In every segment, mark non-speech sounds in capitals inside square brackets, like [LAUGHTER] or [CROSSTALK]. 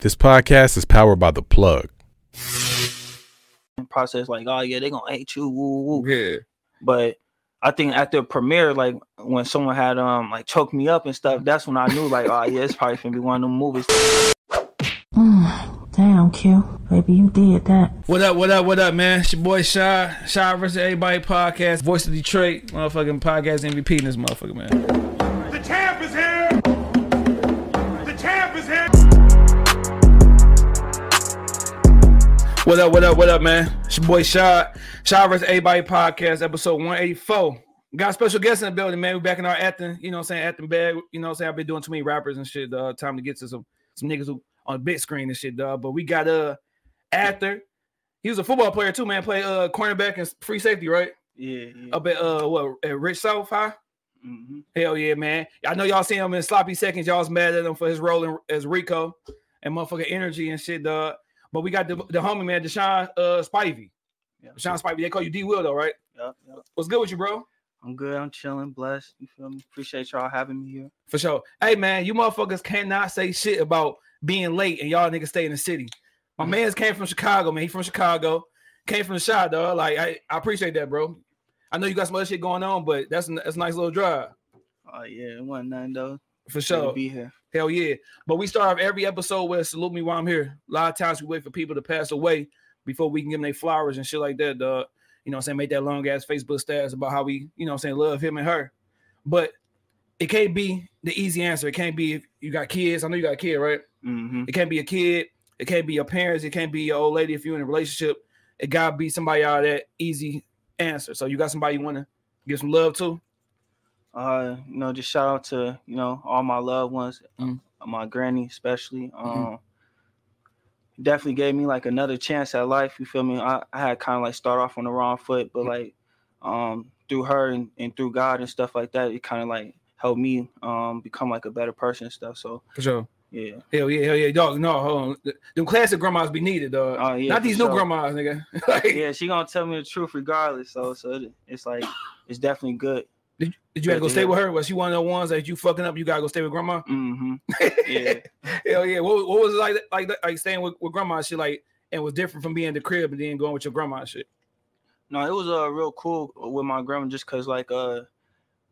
This podcast is powered by The Plug. process like, oh yeah, they gonna hate you, woo woo. Yeah. But I think at the premiere, like when someone had um like choked me up and stuff, that's when I knew like, oh yeah, it's probably gonna be one of them movies. Mm, [SIGHS] damn, Q. Baby, you did that. What up, what up, what up, man? It's your boy Shad. Shad versus Everybody podcast. Voice of Detroit. Motherfucking podcast MVP in this motherfucker, man. What up, what up, what up, man? It's your boy Shad. Shad versus Everybody podcast, episode 184. Got a special guest in the building, man. We back in our acting, you know what I'm saying? Acting bag. You know what I'm saying? I've been doing too many rappers and shit. Uh, time to get to some some niggas who on the big screen and shit, dog. But we got a actor. He was a football player too, man. Play uh cornerback and free safety, right? Yeah, yeah. Up at uh what at Rich South High? hmm Hell yeah, man. I know y'all seen him in sloppy seconds. Y'all was mad at him for his role in, as Rico and motherfucking energy and shit, dog. But we got the, the homie man, Deshawn uh Spivey. Yeah. Deshawn Spivey, they call you D Will though, right? Yep, yep. What's good with you, bro? I'm good. I'm chilling, blessed. You feel me? Appreciate y'all having me here. For sure. Hey man, you motherfuckers cannot say shit about being late and y'all niggas stay in the city. My man's came from Chicago, man. He from Chicago, came from the shot, dog. Like I, I appreciate that, bro. I know you got some other shit going on, but that's that's a nice little drive. Oh yeah, it wasn't nothing though. For sure. be here. Hell yeah. But we start off every episode with salute me while I'm here. A lot of times we wait for people to pass away before we can give them their flowers and shit like that. Dog. You know what I'm saying? Make that long ass Facebook status about how we, you know what I'm saying, love him and her. But it can't be the easy answer. It can't be if you got kids. I know you got a kid, right? hmm It can't be a kid. It can't be your parents. It can't be your old lady if you're in a relationship. It gotta be somebody out of that easy answer. So you got somebody you want to give some love to? Uh, you know, just shout out to you know all my loved ones, Mm. uh, my granny especially. Um, Mhm. definitely gave me like another chance at life. You feel me? I, I had kind of like start off on the wrong foot, but like um through her and, and through God and stuff like that, it kind of like helped me um become like a better person and stuff. So For sure. yeah, Hell yeah, hell yeah, dog. No, hold on. Them classic grandmas be needed, dog. Oh, yeah, Not these new sure. grandmas, nigga. like, [LAUGHS] yeah, she gonna tell me the truth regardless. So so it- it's like it's definitely good. Did, did you have to go stay with her? Was she one of the ones that you fucking up? You gotta go stay with grandma. hmm Yeah. [LAUGHS] hell yeah. What, what was it like? Like like staying with, with grandma? and Shit like and was different from being in the crib and then going with your grandma and shit. No, it was uh real cool with my grandma just cause like uh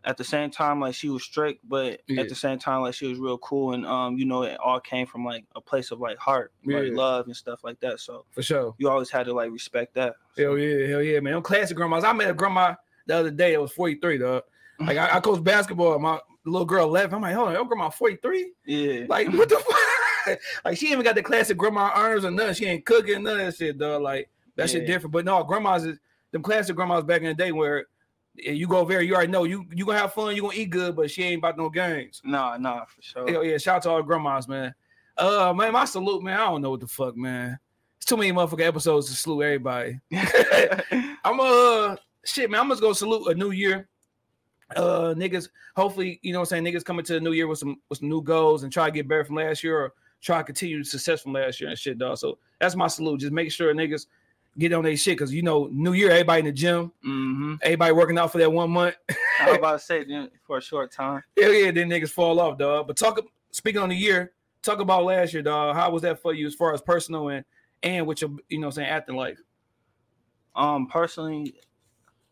at the same time like she was strict, but Yeah. at the same time like she was real cool and um you know it all came from like a place of like heart, like love and stuff like that. So For sure. you always had to like respect that. Hell yeah, hell yeah, man. Them classic grandmas. I met a grandma the other day that was 43, dog. Like I, I coach basketball. My little girl left. I'm like, hold on, your grandma 43? Yeah. Like, [LAUGHS] what the fuck? [LAUGHS] like, she even got the classic grandma arms or nothing. She ain't cooking none of that shit, dog. Like, that shit different. But no, grandmas is them classic grandmas back in the day where you go there, you already know you you gonna have fun, you gonna eat good, but she ain't about no games. Nah, nah, for sure. Hell yeah, shout out to all grandmas, man. Uh man, my salute, man. I don't know what the fuck, man. It's too many motherfucking episodes to salute everybody. [LAUGHS] I'm uh shit, man. I'm just gonna salute a new year. Uh niggas, hopefully, you know what I'm saying, niggas coming to the new year with some with some new goals and try to get better from last year or try to continue success from last year and shit, dog. So that's my salute. Just make sure niggas get on their shit because you know, new year, everybody in the gym, hmm everybody working out for that one month. I was about to [LAUGHS] say then for a short time. Hell yeah, then niggas fall off, dog. But talk speaking on the year, talk about last year, dog. How was that for you as far as personal and and with your you know what I'm saying acting life? Um personally,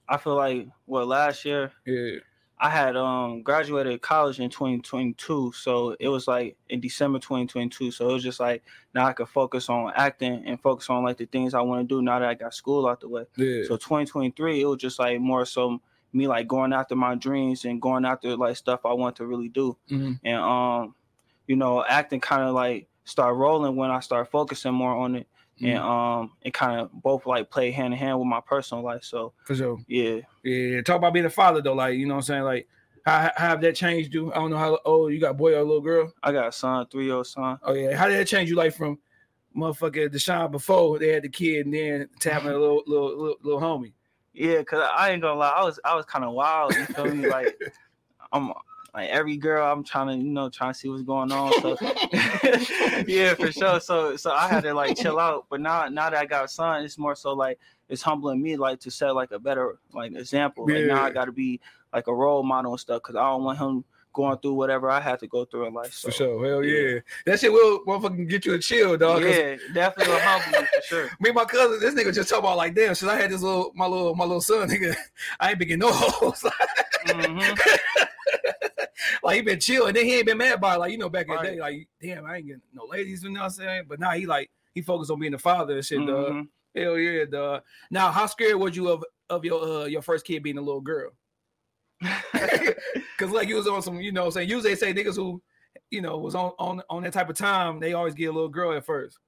I feel like well last year Yeah. I had um graduated college in 2022, so it was like in December 2022. So it was just like now I could focus on acting and focus on like the things I want to do now that I got school out the way. Yeah. So 2023, it was just like more so me like going after my dreams and going after like stuff I want to really do. Mhm. And um, you know, acting kind of like start rolling when I start focusing more on it. And Mm-hmm. um, it kind of both like play hand in hand with my personal life. So For sure. yeah, Yeah, talk about being a father though. Like, you know what I'm saying? Like, how, how have that changed you? I don't know how old you got, boy or little girl. I got a son, three year old son. Oh yeah, how did that change you? Like from motherfucker Deshawn before they had the kid, and then to having a little little little, little homie. Yeah, cause I ain't gonna lie, I was I was kind of wild. You feel me? Like [LAUGHS] I'm like every girl, I'm trying to you know trying to see what's going on. So [LAUGHS] [LAUGHS] yeah, for sure. So so I had to like chill out. But now now that I got a son, it's more so like it's humbling me like to set like a better like example. Like now I got to be like a role model and stuff because I don't want him going through whatever I had to go through in life. So, For sure. Hell yeah. yeah. That shit will motherfucking get you a chill, dog. yeah, definitely will humble you for sure. [LAUGHS] Me and my cousin, this nigga just talk about like, damn, since I had this little my little my little son, nigga, I ain't been getting no hoes. Mhm. Like he been chill, and then he ain't been mad about it. Like, you know, back in the day, like, damn, I ain't getting no ladies, you know what I'm saying? But now he like he focused on being the father and shit, dog. Mhm. Hell yeah, dog. Now, how scared was you of of your uh your first kid being a little girl? [LAUGHS] Cause like you was on some, you know, saying usually they say niggas who, you know, was on on on that type of time, they always get a little girl at first.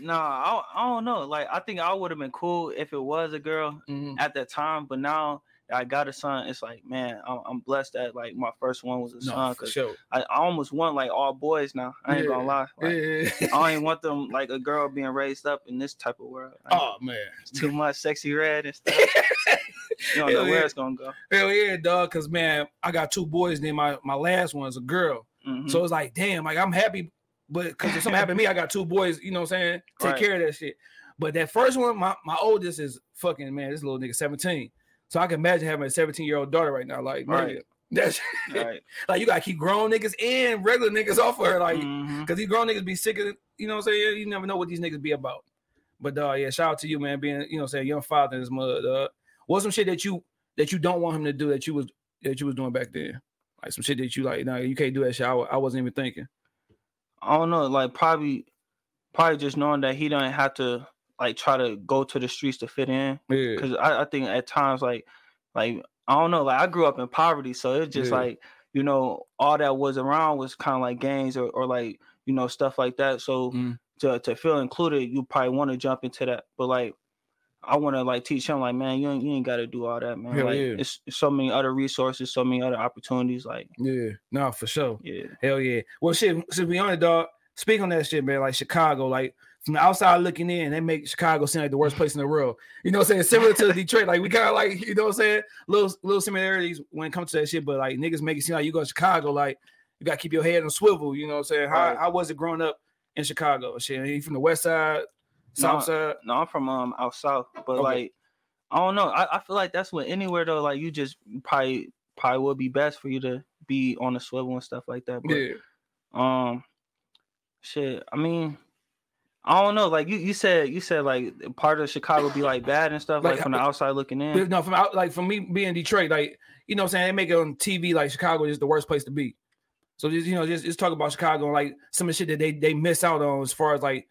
Nah, I, I don't know. Like I think I would have been cool if it was a girl Mhm. at that time, but now I got a son. It's like, man, I'm, I'm blessed that like my first one was a son No, for because sure. I, I almost want like all boys now. I ain't Yeah. gonna lie. Like, Yeah. I [LAUGHS] don't want them like a girl being raised up in this type of world. Like, oh man. it's too much sexy red and stuff. [LAUGHS] You don't know Hell where it's gonna go. Hell yeah, dog. Cause man, I got two boys, then my my last one's a girl. Mhm. So it's like, damn, like I'm happy, but because if something happened to me, I got two boys, you know what I'm saying? Take Right. care of that shit. But that first one, my, my oldest is fucking man, this little nigga 17. So I can imagine having a 17 year old daughter right now. Like, Right. that's [LAUGHS] right. like you gotta keep grown niggas and regular niggas off of her. Like, Mhm. cause these grown niggas be sick of you know what I'm saying? You never know what these niggas be about. But dog, yeah, shout out to you, man, being, you know what I'm saying, young father in his mother. Dog. What's some shit that you that you don't want him to do that you was that you was doing back then? Like some shit that you like, no, you can't do that shit. I, I wasn't even thinking. I don't know. Like probably, probably just knowing that he don't have to like try to go to the streets to fit in. Yeah. Because I, I think at times like, like I don't know. Like I grew up in poverty, so it's just Yeah. like you know all that was around was kind of like gangs or, or like you know stuff like that. So Mm. to to feel included, you probably want to jump into that. But like. I want to like teach him like man you ain't, you ain't got to do all that man Hell like yeah. it's so many other resources so many other opportunities like Yeah. No, for sure. yeah Hell yeah. Well, shit. To be honest, dog. Speak on that shit, man. Like Chicago, like from the outside looking in, they make Chicago seem like the worst place in the world. You know what I'm saying? Similar to Detroit. Like we kind of like, you know what I'm saying? Little little similarities when it comes to that shit, but like niggas make it seem like you go to Chicago, like you gotta keep your head on swivel. You know what I'm saying? How, Right. how was it growing up in Chicago? Shit, you from the west side, south side? No, I'm from um out south, but Okay. like I don't know. I, I feel like that's what anywhere though, like you just probably probably would be best for you to be on the swivel and stuff like that. But Yeah. um shit, I mean I don't know. Like you, you said, you said like part of Chicago be like bad and stuff, Like, like, from the uh, outside looking in. No, from out like from me being Detroit, like you know what I'm saying, they make it on TV like Chicago is the worst place to be. So just you know, just, just talk about Chicago and like some of the shit that they they miss out on as far as like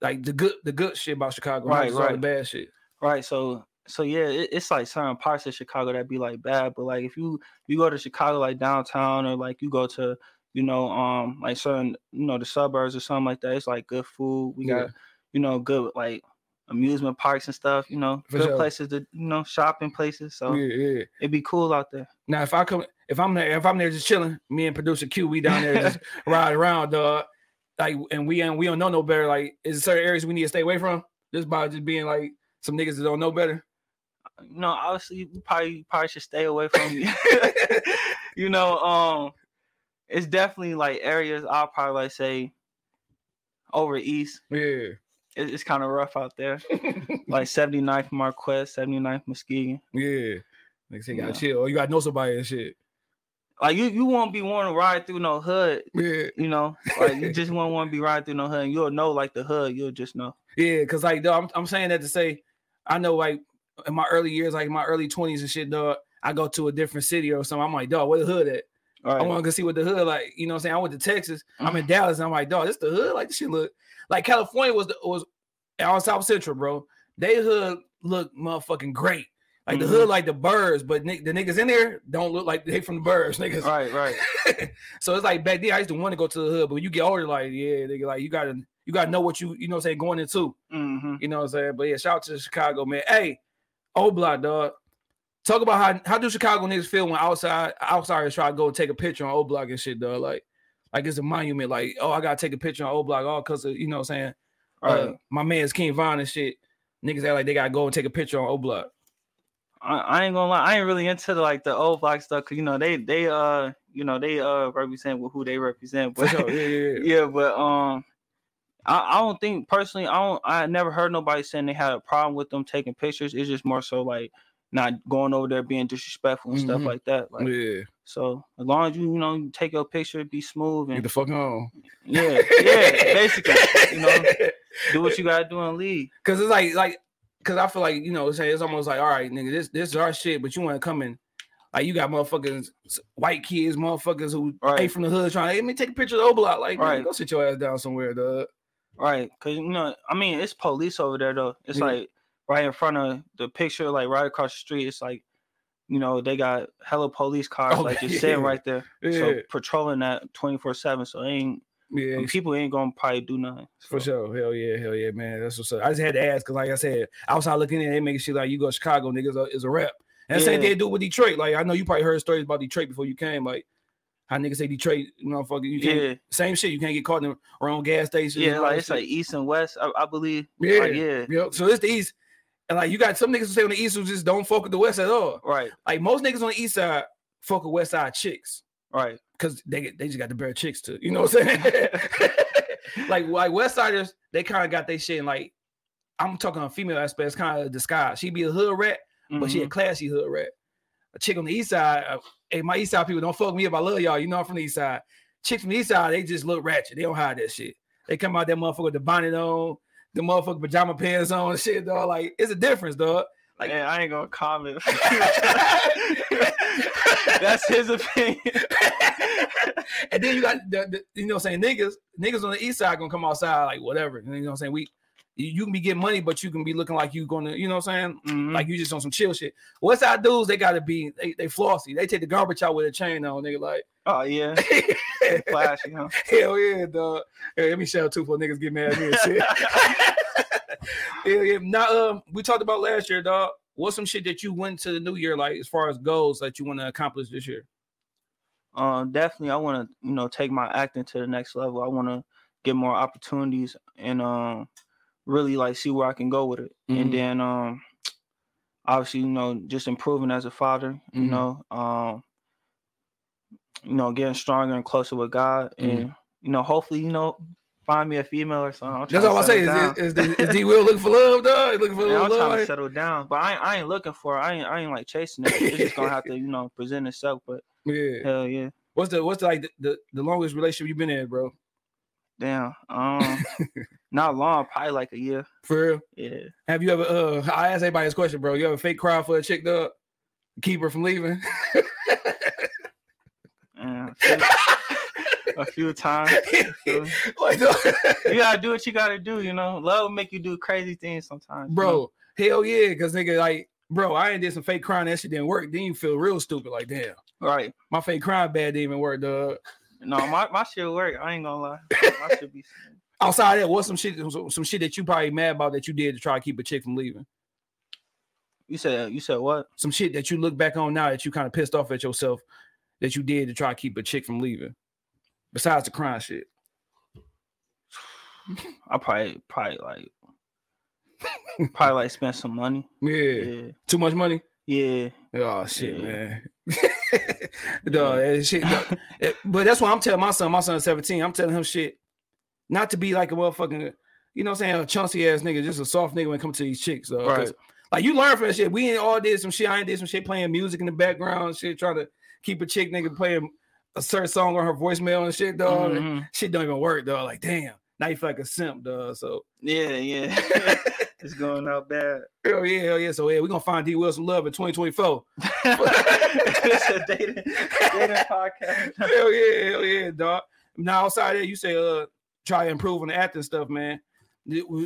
like the good the good shit about Chicago, not Right, the right. bad shit. Right. So so yeah, it, it's like certain parts of Chicago that be like bad, but like if you you go to Chicago like downtown or like you go to you know um like certain you know the suburbs or something like that, it's like good food. We Yeah. got you know good like amusement parks and stuff. You know For good sure. places to you know shopping places. So Yeah, yeah. it'd be cool out there. Now if I come if I'm there if I'm there just chilling, me and producer Q, we down there just [LAUGHS] ride around, dog. Like and we and we don't know no better. Like is there certain areas we need to stay away from? Just by just being like some niggas that don't know better. You know, obviously you probably probably should stay away from [LAUGHS] [LAUGHS] you know um it's definitely like areas I'll probably like say over east. Yeah. it- it's kind of rough out there. [LAUGHS] like 79th Marquette, 79th Muskegon. yeah. Say you gotta Yeah. chill. Or you gotta know somebody and shit. Like you, you won't be wanting to ride through no hood, Yeah. you know. Like you [LAUGHS] just won't want to be riding through no hood. And you'll know like the hood. You'll just know. Yeah, cause like dog, I'm, I'm saying that to say, I know like in my early years, like my early 20s and shit, dog, I go to a different city or something. I'm like, dog, where the hood at? All I want to go see what the hood like. You know what I'm saying? I went to Texas. I'm in Dallas. And I'm like, dog, this the hood. Like this shit look like California was the, was all South Central, bro. They hood look motherfucking great. Like the Mhm. hood, like the birds, but ni- the niggas in there don't look like they from the birds, [LAUGHS] niggas. Right, right. [LAUGHS] so it's like back then I used to want to go to the hood, but when you get older, like yeah, nigga, like you gotta you gotta know what you you know what I'm saying going into. hmm You know what I'm saying? But yeah, shout out to Chicago, man. Hey, old block, dog. Talk about how how do Chicago niggas feel when outside outsiders try to go take a picture on O'Block and shit, though. Like, like it's a monument. Like, oh, I gotta take a picture on O'Block, all because of you know what I'm saying. Uh, Right. my man's King Von and shit. Niggas act like they gotta go and take a picture on O'Block. I, I ain't gonna lie. I ain't really into the, like the O'Block stuff. Cause you know they they uh you know they uh represent who they represent. But sure. Yeah, yeah, yeah. [LAUGHS] yeah, but um, I, I don't think personally. I don't. I never heard nobody saying they had a problem with them taking pictures. It's just more so like not going over there being disrespectful and stuff Mhm. like that. Like yeah, so, as long as you you know you take your picture, be smooth and get the fuck on. yeah, [LAUGHS] yeah, basically, you know, do what you gotta do and leave. Cause it's like like cause I feel like you know say it's almost like all right nigga this this is our shit but you want to come in like you got motherfuckers white kids motherfuckers who Right. ain't from the hood trying hey, let me take a picture of the O'Block like right. Right. go sit your ass down somewhere dog Right, cause you know, I mean, it's police over there though. It's Yeah. like right in front of the picture, like right across the street. It's like, you know, they got hella police cars Oh, like [LAUGHS] just yeah. sitting right there, so patrolling that twenty four seven. So ain't yeah and people ain't gonna probably do nothing. for sure hell yeah hell yeah man that's what's up I just had to ask because like I said outside looking in they making shit like you go to Chicago niggas uh, is a rep and the same Yeah. they do with Detroit like I know you probably heard stories about Detroit before you came like how niggas say Detroit you know fucking you can't get caught in the wrong gas station. Yeah, like same shit you can't get and west. I, I believe. Yeah, Like, yeah, yeah. So it's the east, and like you got some niggas who say on the east who just don't fuck with the west at all. right, Like most niggas on the east side fuck with west side chicks right. because they they just got the better chicks too. You know what I'm saying? [LAUGHS] like like west siders, they kind of got their shit. And like I'm talking on female aspect, it's kind of disguise. She be a hood rat, but she a Mhm. classy hood rat. A chick on the east side, uh, hey, my east side people don't fuck me up. I love y'all. You know I'm from the east side. Chicks from the east side, they just look ratchet. They don't hide that shit. They come out that motherfucker with the bonnet on, the motherfucker pajama pants on, and shit, dog. Like it's a difference, dog. Like- Man, I ain't gonna comment. [LAUGHS] That's his opinion. and then you got the, the you know what I'm saying niggas niggas on the east side gonna come outside like whatever. You know what I'm saying? We you, can be getting money, but you can be looking like you gonna, you know what I'm saying? Mhm. Like you just on some chill shit. West side dudes, they gotta be they, they flossy. They take the garbage out with a chain on, nigga. Like oh yeah, [LAUGHS] flashy, huh? hell yeah, dog. Hey, let me shout out two for niggas get mad at me and shit. [LAUGHS] hell yeah. Now um we talked about last year, dog. What's some shit that you went to the new year like as far as goals that you want to accomplish this year? um definitely i want to you know take my acting to the next level i want to get more opportunities and um really like see where i can go with it Mhm. and then um obviously you know just improving as a father you Mhm. know um you know getting stronger and closer with god Mhm. and you know hopefully you know find me a female or something That's all I say. Is, is, is, is D Will looking for love, dog? Looking for Yeah, I'm trying to settle down, but I ain't, I ain't looking for. it. I ain't I ain't like chasing it. It's just gonna have to, you know, present itself. But [LAUGHS] Yeah. hell yeah, What's the what's the, like the, the, the longest relationship you've been in, bro? Damn. Um, [LAUGHS] not long, probably like a year. For real? Yeah. Have you ever? Uh, I ask everybody this question, bro. You ever fake cry for a chick, dog? Keep her from leaving. [LAUGHS] Yeah, a few, times. [LAUGHS] you gotta do what you gotta do, you know. Love will make you do crazy things sometimes. you know? bro. Hell yeah, because nigga, like, bro, I ain't did some fake crying. That shit didn't work. Then you feel real stupid. Like, damn, Right. my fake crying bad didn't even work, dog. No, my, my shit work. I ain't gonna lie. My shit be [LAUGHS] Outside of that, what's some shit? Some, some shit that you probably mad about that you did to try to keep a chick from leaving? You said you said what? Some shit that you look back on now that you kind of pissed off at yourself that you did to try to keep a chick from leaving. Besides the crime shit. I probably probably like probably like spend some money. [LAUGHS] Yeah. Yeah. Too much money? Yeah. Oh shit, Yeah. man. [LAUGHS] Dog, that shit. dog. [LAUGHS] Eh, but that's why I'm telling my son, my son's 17. I'm telling him shit, not to be like a motherfucking, you know what I'm saying, a chunky ass nigga, just a soft nigga when it comes to these chicks. 'Cause, Right. Like you learn from that shit. We ain't all did some shit. I ain't did some shit playing music in the background, shit, trying to keep a chick nigga playing a certain song on her voicemail and shit, dog. Mhm. Shit don't even work, dog. Like, damn. Now you feel like a simp, dog. So Yeah, yeah. [LAUGHS] [LAUGHS] it's going out bad. hell yeah, hell yeah. So yeah, we're gonna find D Will some love in 2024. it's [LAUGHS] a [LAUGHS] dating, dating podcast. hell yeah, hell yeah, dog. Now outside that, you say uh try to improve on the acting stuff, man.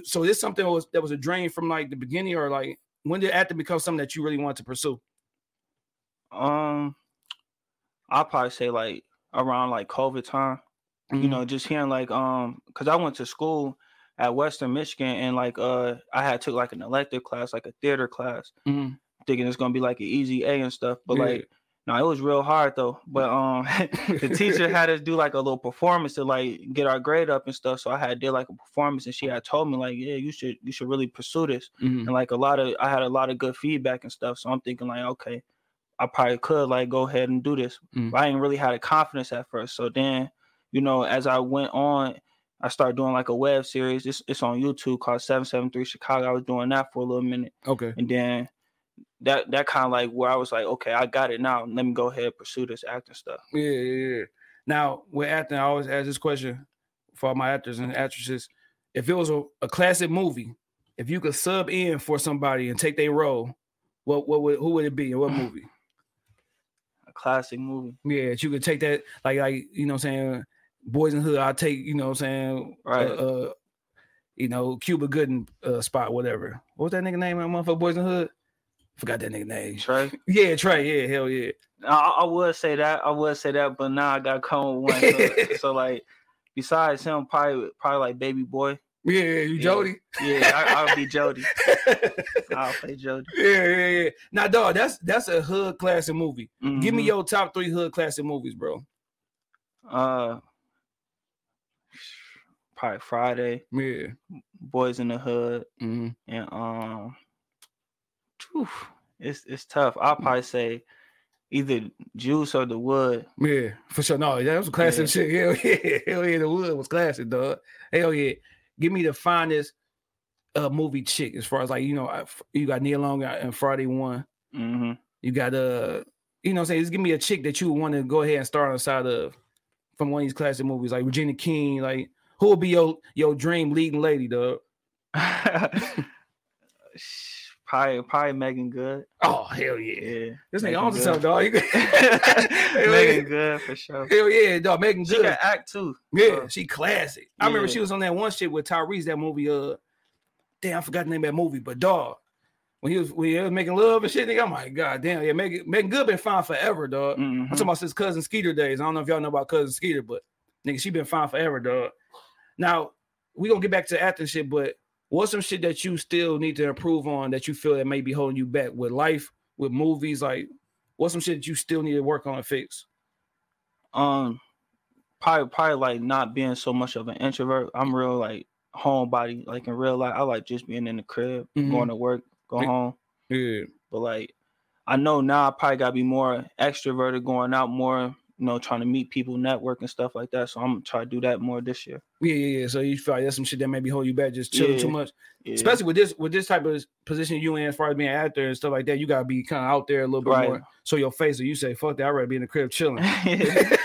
So this something that was that was a drain from like the beginning, or like when did acting become something that you really wanted to pursue? Um, I'll probably say like around like COVID time. Mm-hmm. You know, just hearing like um, cause I went to school at Western Michigan and like uh, I had took like an elective class, like a theater class, Mhm. thinking it's gonna be like an easy A and stuff. But Yeah. like, no, it was real hard though. But [LAUGHS] um, [LAUGHS] the teacher had us do like a little performance to like get our grade up and stuff. So I had did like a performance, and she had told me like, yeah, you should you should really pursue this. Mhm. And like a lot of I had a lot of good feedback and stuff. So I'm thinking like, okay, I probably could like go ahead and do this. Mhm. But I ain't really had a confidence at first. So then, you know, as I went on, I started doing like a web series. It's it's on YouTube called 773 Chicago. I was doing that for a little minute. Okay. And then, that that kind of like where I was like, okay, I got it now. Let me go ahead and pursue this acting stuff. Yeah, yeah, yeah. Now with acting, I always ask this question for all my actors and actresses: If it was a, a classic movie, if you could sub in for somebody and take their role, what what would who would it be and what movie? A classic movie. Yeah, you could take that like like you know what I'm saying Boys in Hood. I take you know what I'm saying Right. Uh, uh, you know Cuba Gooding uh, spot whatever. What was that nigga name? That motherfucker Boys in Hood. Forgot that nigga name. Trey. [LAUGHS] Yeah, Trey. Yeah, hell yeah. I, I would say that. I would say that, but now I got with one. So, [LAUGHS] so like, besides him, probably probably like Baby Boy. Yeah, yeah, you Yeah. Jody. Yeah, I, I'll be Jody. [LAUGHS] I'll play Jody. Yeah, yeah, yeah. Now, dog, that's that's a hood classic movie. Give me Mhm. your top three hood classic movies, bro. uh, probably Friday, Yeah. Boys in the Hood, Mm-hmm. and um, phew, it's it's tough. I'll probably say either Juice or The Wood. Yeah, for sure. No, that was a classic Yeah. shit. [LAUGHS] Hell yeah. Hell yeah, the wood was classic, dog. Hell yeah. Give me the finest uh movie chick as far as like, you know, I- you got Nia Long and Friday one. Mm-hmm. You got uh, you know what I'm saying? Just give me a chick that you want to go ahead and start on the side of from one of these classic movies, like Regina King, like who would be your your dream leading lady, dog? [LAUGHS] probably probably Meagan Good. Oh, hell yeah. Yeah, This nigga on to something, dog. [LAUGHS] Megan. Good for sure. hell yeah, dog. Megan She Good. can act too. Yeah, she classic. I remember she was on that one shit with Tyrese, that movie. Uh, damn, I forgot the name of that movie, but dog, when he was when he was making love and shit, nigga, I'm like, god damn, yeah, Megan, Meagan Good been fine forever, dog. I'm mhm. talking about since cousin Skeeter days. I don't know if y'all know about cousin Skeeter, but nigga, she been fine forever, dog. Now we gonna get back to acting shit, but what's some shit that you still need to improve on that you feel that may be holding you back with life, with movies? Like, what's some shit that you still need to work on and fix? um probably probably like not being so much of an introvert. I'm real like homebody. Like in real life, I like just being in the crib, Mhm. going to work, go Yeah. home. Yeah, But like I know now I probably gotta be more extroverted, going out more, you know, trying to meet people, network and stuff like that. So I'm gonna try to do that more this year. yeah, yeah. yeah. So you feel like that's some shit that maybe hold you back, just chilling too much. Yeah. especially with this with this type of position you in as far as being an actor and stuff like that, you gotta be kind of out there a little bit Right. more. So your face, or you say, "Fuck that," I'd rather be in the crib chilling. [LAUGHS] yeah.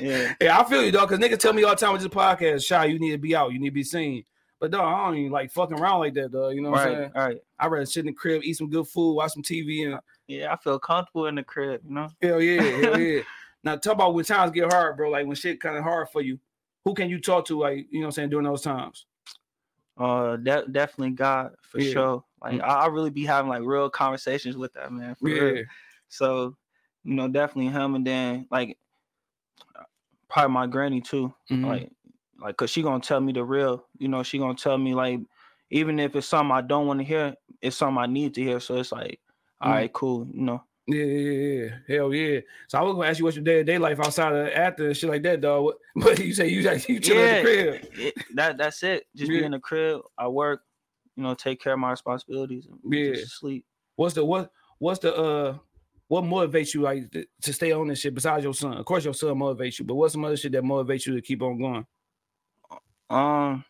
yeah. [LAUGHS] yeah, I feel you, dog. Because niggas tell me all the time with this podcast, "Shad, you need to be out, you need to be seen." But dog, I don't even like fucking around like that, dog. You know what I'm Right, saying? right. I'd rather sit in the crib, eat some good food, watch some TV, and Yeah, I feel comfortable in the crib, you know. hell yeah, hell yeah. Now talk about when times get hard, bro. Like when shit kind of hard for you, who can you talk to? Like you know what I'm saying during those times. Uh, de- definitely God for Yeah. sure. Like Mm. I, I really be having like real conversations with that man. Yeah, real. So, you know, definitely him, and then like probably my granny too. Mhm. Like, like, cause she gonna tell me the real. You know, she gonna tell me like, even if it's something I don't want to hear, it's something I need to hear. So it's like, all Mhm. right, cool. You know, Yeah, yeah, yeah, yeah. hell yeah. So I was gonna ask you what's your day to day life outside of acting and shit like that, dog. What- [LAUGHS] But you say you you chill at the crib. it, that that's it. Just be in the crib. I work. You know, take care of my responsibilities. And Yeah. just sleep. What's the what? What's the uh? What motivates you like to, to stay on this shit besides your son? Of course, your son motivates you, but what's some other shit that motivates you to keep on going? um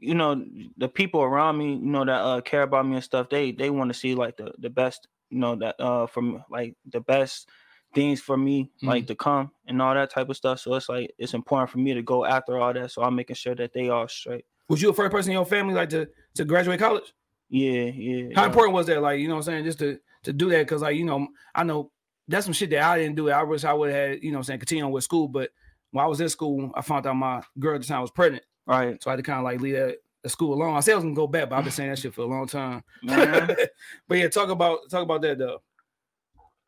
you know the people around me you know that uh care about me and stuff they they want to see like the the best you know that uh from like the best things for me like to come and all that type of stuff so it's like it's important for me to go after all that so i'm making sure that they all straight Was you the first person in your family like to to graduate college? yeah yeah How yeah. important was that? Like you know what I'm saying, just to to do that because like you know I know that's some shit that I didn't do. I wish I would have had you know what I'm saying continue on with school, but when I was in school, I found out my girl at the time was pregnant. right So I had to kind of like leave that the school alone. I said I was gonna go back, but I've been saying that shit for a long time. man. [LAUGHS] but yeah, talk about talk about that though.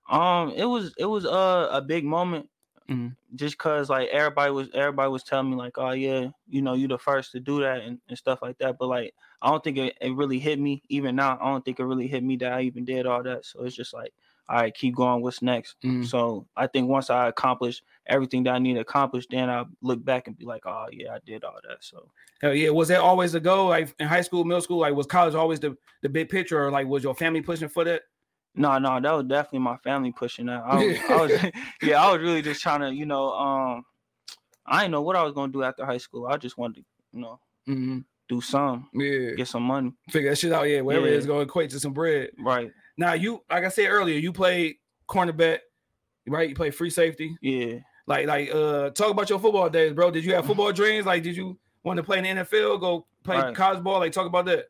um it was it was uh, a big moment Mhm. just cause like everybody was everybody was telling me like oh yeah you know you the first to do that and, and stuff like that but like i don't think it, it really hit me even now i don't think it really hit me that i even did all that so it's just like all right keep going what's next Mhm. so i think once i accomplish everything that i need to accomplish then i look back and be like oh yeah i did all that so Hell yeah, was that always the goal? Like in high school, middle school, like was college always the the big picture, or like was your family pushing for that? No, no, that was definitely my family pushing that. I was, I was [LAUGHS] [LAUGHS] yeah, I was really just trying to, you know, um, I didn't know what I was gonna do after high school. I just wanted to, you know, Mm-hmm. do some, Yeah, get some money. figure that shit out. Yeah, whatever it Yeah. is going to equate to some bread. Right. Now you, like I said earlier, you played cornerback, right? You played free safety. Yeah. Like, like, uh, talk about your football days, bro. Did you have [LAUGHS] football dreams? Like, did you want to play in the NFL? Go play Right. college ball? Like, talk about that.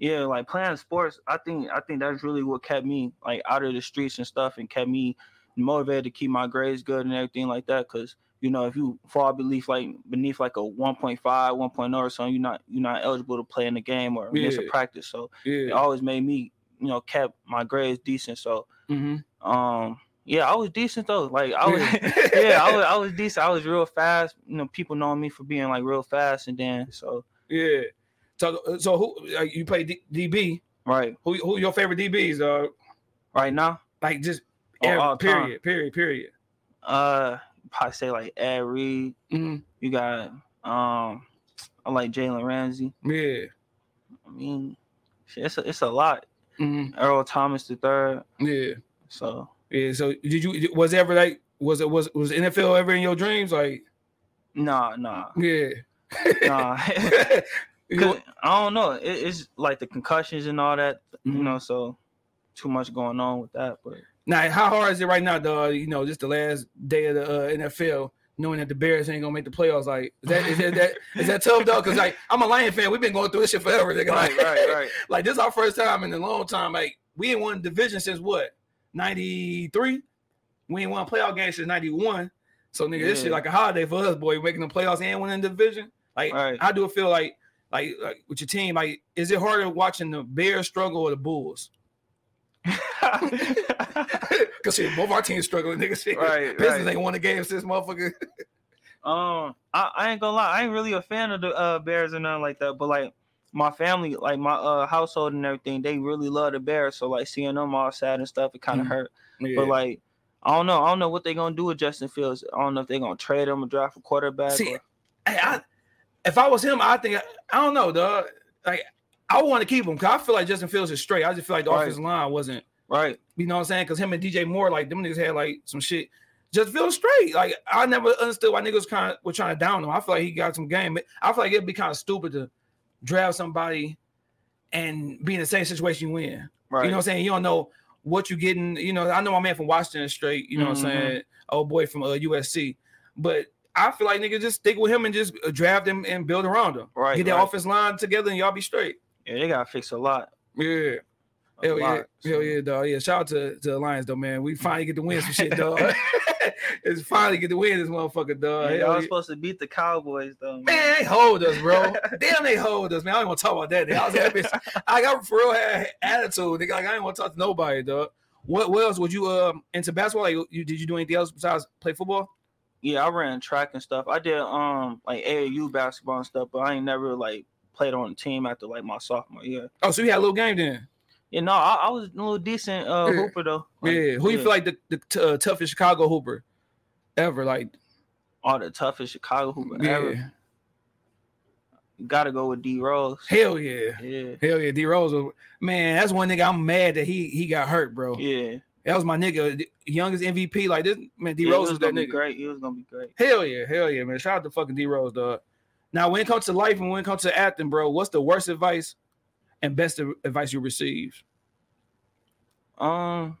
yeah, like playing sports, I think I think that's really what kept me like out of the streets and stuff, and kept me motivated to keep my grades good and everything like that. Cause you know, if you fall beneath like beneath like a 1.5, 1.0 or something, you're not you're not eligible to play in the game or miss a practice. So yeah. it always made me, you know, kept my grades decent. So hmm um yeah, I was decent though. Like I was [LAUGHS] Yeah. I was I was decent. I was real fast. You know, people knowing me for being like real fast and then so Yeah. So, so who like, you play D- DB? right Who who your favorite DBs? Uh, right now, like just every- all time. period, period, period. uh probably say like Ed Reed. Mhm. You got um I like Jalen Ramsey. Yeah. I mean shit, it's a, it's a lot. Hmm Earl Thomas the third. Yeah. So Yeah. So did you was ever like was it was was NFL ever in your dreams? Like nah nah yeah. nah. [LAUGHS] [LAUGHS] 'Cause I don't know. It, it's like the concussions and all that, Mhm. you know. So too much going on with that, but Now, how hard is it right now, though? You know, just the last day of the uh, NFL, knowing that the Bears ain't gonna make the playoffs. Like, is that is that, that is that tough though? Because like, I'm a Lion fan. We've been going through this shit forever. nigga. right, Like, right, right. [LAUGHS] Like, this is our first time in a long time. Like, we ain't won division since what? '93. We ain't won a playoff game since '91. So, nigga, this shit Yeah. like a holiday for us, boy. Making the playoffs and winning the division. Like, Right. how do feel like? Like, like with your team, like, is it harder watching the Bears struggle or the Bulls? [LAUGHS] Because shit, both our teams struggling, nigga. Shit. Right, Pistons right. ain't won a game since motherfucker. [LAUGHS] Um, I, I ain't gonna lie, I ain't really a fan of the uh, Bears or nothing like that. But like my family, like my uh household and everything, they really love the Bears. So like seeing them all sad and stuff, it kind of Mhm. hurt. But like I don't know, I don't know what they gonna do with Justin Fields. I don't know if they're gonna trade him or draft a quarterback. See, or- Hey, I, if I was him, I think I, don't know, dog. Like I want to keep him because I feel like Justin Fields is straight. I just feel like the Right. offensive line wasn't, right, you know what I'm saying? Because him and DJ Moore, like them niggas had like some shit. Just feel straight. Like I never understood why niggas kind of were trying to down him. I feel like he got some game. I feel like it'd be kind of stupid to draft somebody and be in the same situation you in. right. You know what I'm saying? You don't know what you're getting. You know, I know my man from Washington is straight. You know what I'm Mhm. saying? Old boy from uh, USC. But I feel like niggas just stick with him and just draft him and build around him. Right, Get that right. offense line together and y'all be straight. Yeah, they gotta fix a lot. Yeah. A Hell yeah. lot. So, Hell yeah, dog. Yeah. Shout out to, to the Lions though, man. We finally get to win some shit, dog. [LAUGHS] [LAUGHS] it's finally get to win this motherfucker, dog. yeah, y'all was yeah. supposed to beat the Cowboys though. Man, they hold us, bro. [LAUGHS] Damn, they hold us, man. I don't want to talk about that. I was that bitch. I got for real had attitude. Nigga. Like I didn't want to talk to nobody, dog. What, what else would you um into basketball? Like you did you do anything else besides play football? yeah, I ran track and stuff. I did um like AAU basketball and stuff, but I ain't never like played on the team after like my sophomore year. Oh, so you had a little game then. Yeah, no, I, I was a little decent uh Yeah. hooper though. Like, yeah. Who you feel like the, the t- uh, toughest Chicago hooper ever? Like all the toughest Chicago hooper yeah. ever? Gotta go with D Rose. Hell yeah. Yeah, Hell yeah. D Rose was- man, that's one nigga I'm mad that he he got hurt, bro. yeah. That was my nigga, youngest MVP. Like this man, D yeah, Rose he was that gonna be nigga. great. He was gonna be great. Hell yeah, hell yeah, man. Shout out to fucking D Rose, dog. Now, when it comes to life and when it comes to acting, bro, what's the worst advice and best advice you received? Um,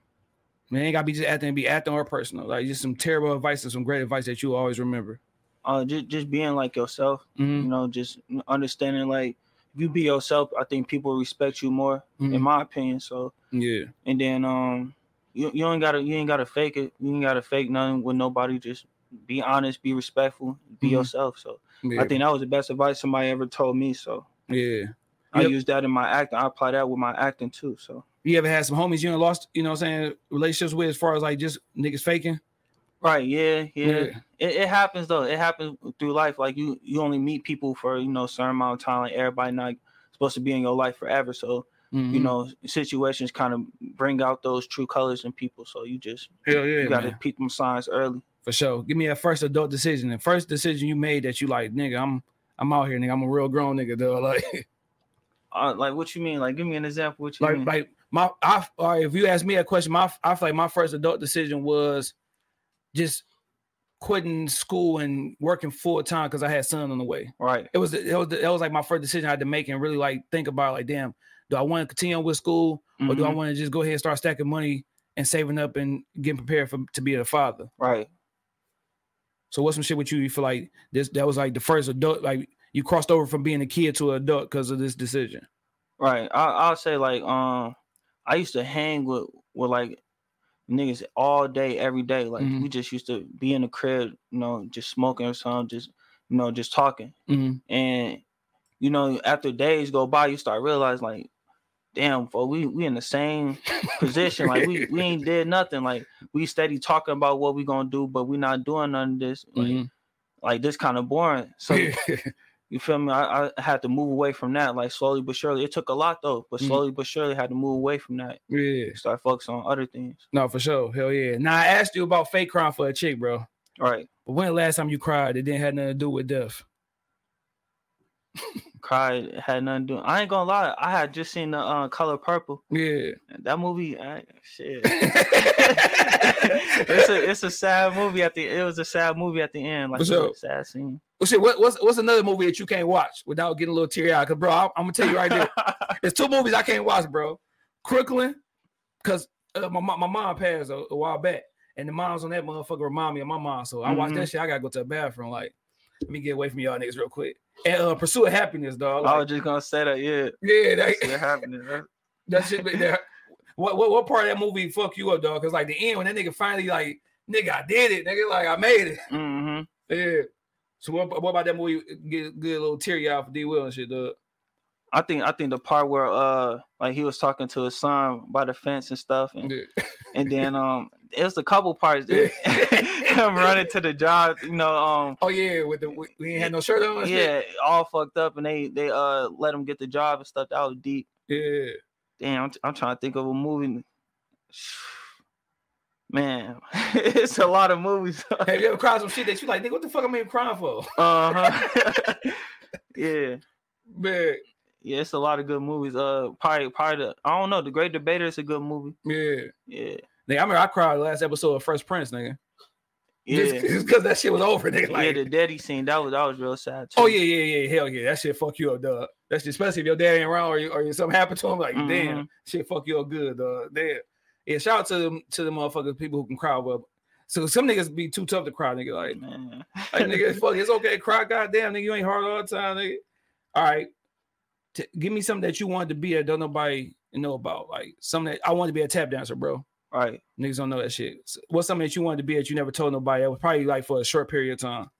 Man, ain't gotta be just acting, be acting or personal. Like just some terrible advice and some great advice that you always remember. uh, just just being like yourself. Mhm. You know, just understanding like if you be yourself, I think people respect you more, in Mhm. my opinion. So, Yeah, and then um, you you ain't gotta you ain't gotta fake it. You ain't gotta fake nothing with nobody. Just be honest, be respectful, be Mhm. yourself. So, yeah, I think that was the best advice somebody ever told me. So. yeah. I Yep. use that in my acting. I apply that with my acting too. So You ever had some homies you lost, you know what I'm saying, relationships with as far as like just niggas faking? right, yeah, yeah. Yeah. It, it happens though. It happens through life. Like you, you only meet people for you know a certain amount of time. Like everybody not supposed to be in your life forever. So you Mhm. know situations kind of bring out those true colors in people. So you just Hell yeah, you got to man. peep them signs early. For sure. Give me a first adult decision. The first decision you made that you like, nigga, I'm I'm out here, nigga. I'm a real grown nigga, though. [LAUGHS] Like, Uh, like what you mean? Like give me an example. What you like, mean? like my I right, if you ask me a question, my I feel like my first adult decision was just quitting school and working full time because I had son on the way. Right. It was it was it was like my first decision I had to make and really like think about like, damn, do I want to continue on with school or do I Mhm. want to just go ahead and start stacking money and saving up and getting prepared for to be a father? Right. So what's some shit with you? You feel like this that was like the first adult like you crossed over from being a kid to an adult because of this decision. Right. I I'll say like um I used to hang with with like niggas all day, every day. Like Mhm. we just used to be in the crib, you know, just smoking or something, just you know, just talking. Mhm. And you know, after days go by, you start realizing like, damn, for we we in the same [LAUGHS] position. Like we we ain't did nothing. Like we steady talking about what we gonna do, but we not doing none of this. Like, Mhm. like this kind of boring. So [LAUGHS] you feel me? I, I had to move away from that, like slowly but surely. It took a lot though, but Mhm. slowly but surely had to move away from that. yeah. Start focusing on other things. No, for sure. Hell yeah. Now I asked you about fake crying for a chick, bro. Right. But when last time you cried, it didn't have nothing to do with death. [LAUGHS] Cried, had nothing to do. I ain't gonna lie. I had just seen the uh, color purple. Yeah. That movie, I, shit. [LAUGHS] it's a it's a sad movie at the. It was a sad movie at the end, like sure. a sad scene. Well, shit, what, what's what's another movie that you can't watch without getting a little teary eyed? Cause bro, I'm, I'm gonna tell you right there. [LAUGHS] There's two movies I can't watch, bro. Crooklyn, cause uh, my mom- my mom passed a, a while back, and the moms on that motherfucker remind me of my mom. So I watch that shit. I gotta go to the bathroom. Like, let me get away from y'all niggas real quick. And uh, Pursuit of Happiness, dog. I Like, was just gonna say that. Yeah, yeah, that, see what. That- that shit. be there. What, what what part of that movie fuck you up, dog? Cause like the end when that nigga finally like, nigga, I did it, nigga, like I made it. Mm-hmm. [LAUGHS] Yeah. So what, what about that movie? Get a little teary out for D Will and shit, dog. I think I think the part where uh like he was talking to his son by the fence and stuff, and, Yeah. and then um it was a couple parts. [LAUGHS] that- [LAUGHS] Him [LAUGHS] running to the job, you know, um Oh yeah, with the we, we ain't had no shirt on. yeah, all fucked up, and they they uh let him get the job and stuff. That was deep. yeah. Damn, I'm, I'm trying to think of a movie. [SIGHS] Man, [LAUGHS] it's a lot of movies. [LAUGHS] Have you ever cried some shit that you like? Nigga, what the fuck am I even crying for? uh huh. yeah, Man, yeah, it's a lot of good movies. Uh, probably, probably the I don't know. The Great Debater is a good movie. yeah. Yeah, Nigga, I remember I cried the last episode of Fresh Prince, nigga. Yeah, Just because that shit was over, nigga. yeah. The daddy scene that was that was real sad. Too. oh yeah, yeah, yeah, hell yeah. That shit fuck you up, dog. That's especially if your dad ain't around or, you, or you, something happened to him. Like, damn, Mhm. shit fuck you up good, dog. Damn. Yeah, shout out to them to the motherfuckers, people who can cry. Well, so some niggas be too tough to cry, nigga. Like, man. Like nigga, fuck, it's okay to cry. Goddamn, nigga, you ain't hard all the time, nigga. All right, T- give me something that you wanted to be that don't nobody know about. Like something that I wanted to be a tap dancer, bro. Right. Niggas don't know that shit. What's something that you wanted to be that you never told nobody? That was probably like for a short period of time.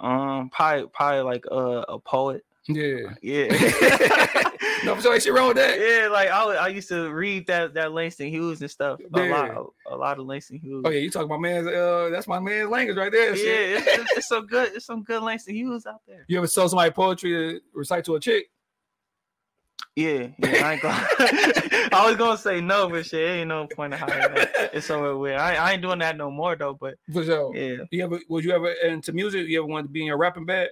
Um, probably probably like uh, a poet. Yeah. Yeah. [LAUGHS] no, for sure, ain't shit wrong with that. Yeah, like I, I used to read that that Langston Hughes and stuff. A Yeah. lot, a, lot of Langston Hughes. Oh yeah, you talking about man's? Uh, that's my man's language right there. yeah, it's, it's, good, it's some good Langston Hughes out there. You ever told somebody poetry to recite to a chick? Yeah, yeah. I ain't gonna. [LAUGHS] I was gonna say no, but shit, ain't no point of hiding that. It's somewhere weird. I, I ain't doing that no more though. But For sure. yeah, You ever? Was you ever into music? You ever wanted to be in a rapping band?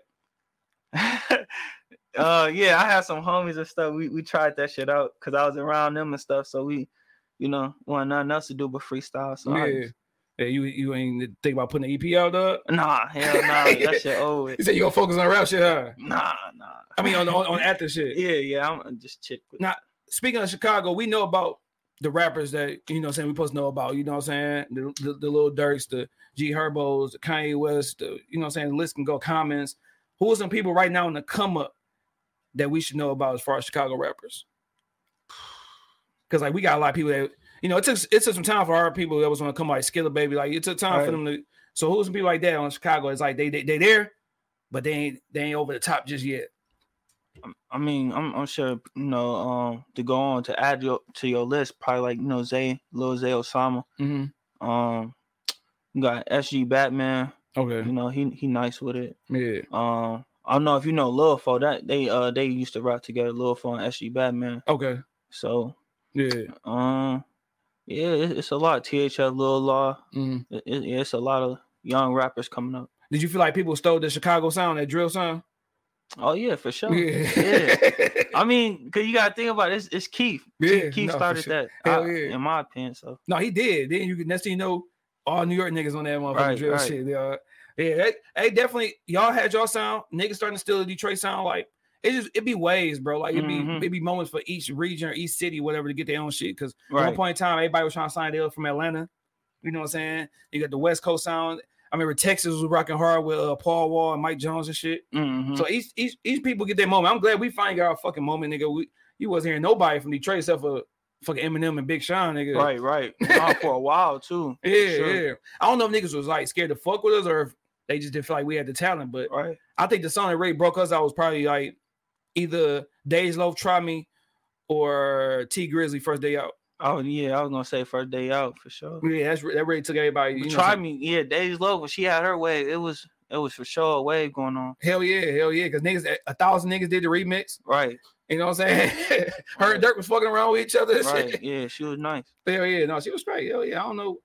[LAUGHS] uh, yeah. I had some homies and stuff. We we tried that shit out because I was around them and stuff. So we, you know, want nothing else to do but freestyle. So I yeah. just- Yeah, you you ain't think about putting an EP out, dog? nah, hell nah, that [LAUGHS] shit over. You said you gonna focus on rap shit, huh? Nah, nah. I mean, on on, on actor shit. Yeah, yeah. I'm just chick. Now, speaking of Chicago, we know about the rappers that you know what I'm saying we supposed to know about. You know what I'm saying? The, the, the little Durks, the G Herbos, the Kanye West, the, you know what I'm saying? The list can go comments. Who are some people right now in the come up that we should know about as far as Chicago rappers? Because like we got a lot of people that you know it took it took some time for our people that was gonna come like Skilla Baby. Like it took time for them to. So who's some people like that on Chicago? It's like they they they there, but they ain't they ain't over the top just yet. I mean, I'm, I'm sure you know um to go on to add your to your list, probably like you know Zay, Lil Zay Osama. Mm-hmm. Um, you got SG Batman. Okay. You know he he nice with it. Yeah. Um, I don't know if you know Lil Fo. That they uh they used to rap together, Lil Fo and SG Batman. Okay. So Yeah. um, yeah, it's a lot. THL, Lil Law. Mhm. It, it- it's a lot of young rappers coming up. Did you feel like people stole the Chicago sound, that drill sound? Oh yeah, for sure. Yeah. I mean, cause you gotta think about it. It's, it's Keef. Yeah, Keef, no, started sure. that. I- yeah. In my opinion, so no, he did. Then you next thing you know, all New York niggas on that motherfucking Right, drill right. shit. Yeah, yeah. They, they definitely y'all had y'all sound. Niggas starting to steal the Detroit sound. Like it just it be ways, bro. Like it be Mhm. it be moments for each region or each city, whatever, to get their own shit. Because at one point in time, everybody was trying to sign a deal from Atlanta. You know what I'm saying? You got the West Coast sound. I remember Texas was rocking hard with uh, Paul Wall and Mike Jones and shit. Mhm. So each, each each people get their moment. I'm glad we finally got our fucking moment, nigga. We you wasn't hearing nobody from Detroit except for fucking Eminem and Big Sean, nigga. Right, right. [LAUGHS] For a while too. Yeah, sure. yeah. I don't know if niggas was like scared to fuck with us or if they just didn't feel like we had the talent, but Right. I think the song that really broke us out was probably like either Dej Loaf Try Me or Tee Grizzley First Day Out. Oh yeah, I was gonna say first day out for sure. Yeah, that's that really took everybody. You know, Try some- me, yeah. Dej Loaf when she had her wave, it was it was for sure a wave going on. Hell yeah, hell yeah. Cause niggas a thousand niggas did the remix. Right, You know what I'm saying? [LAUGHS] Her and Durk was fucking around with each other. right. shit. Yeah, she was nice. [LAUGHS] Hell yeah, no, she was straight. Hell yeah. I don't know.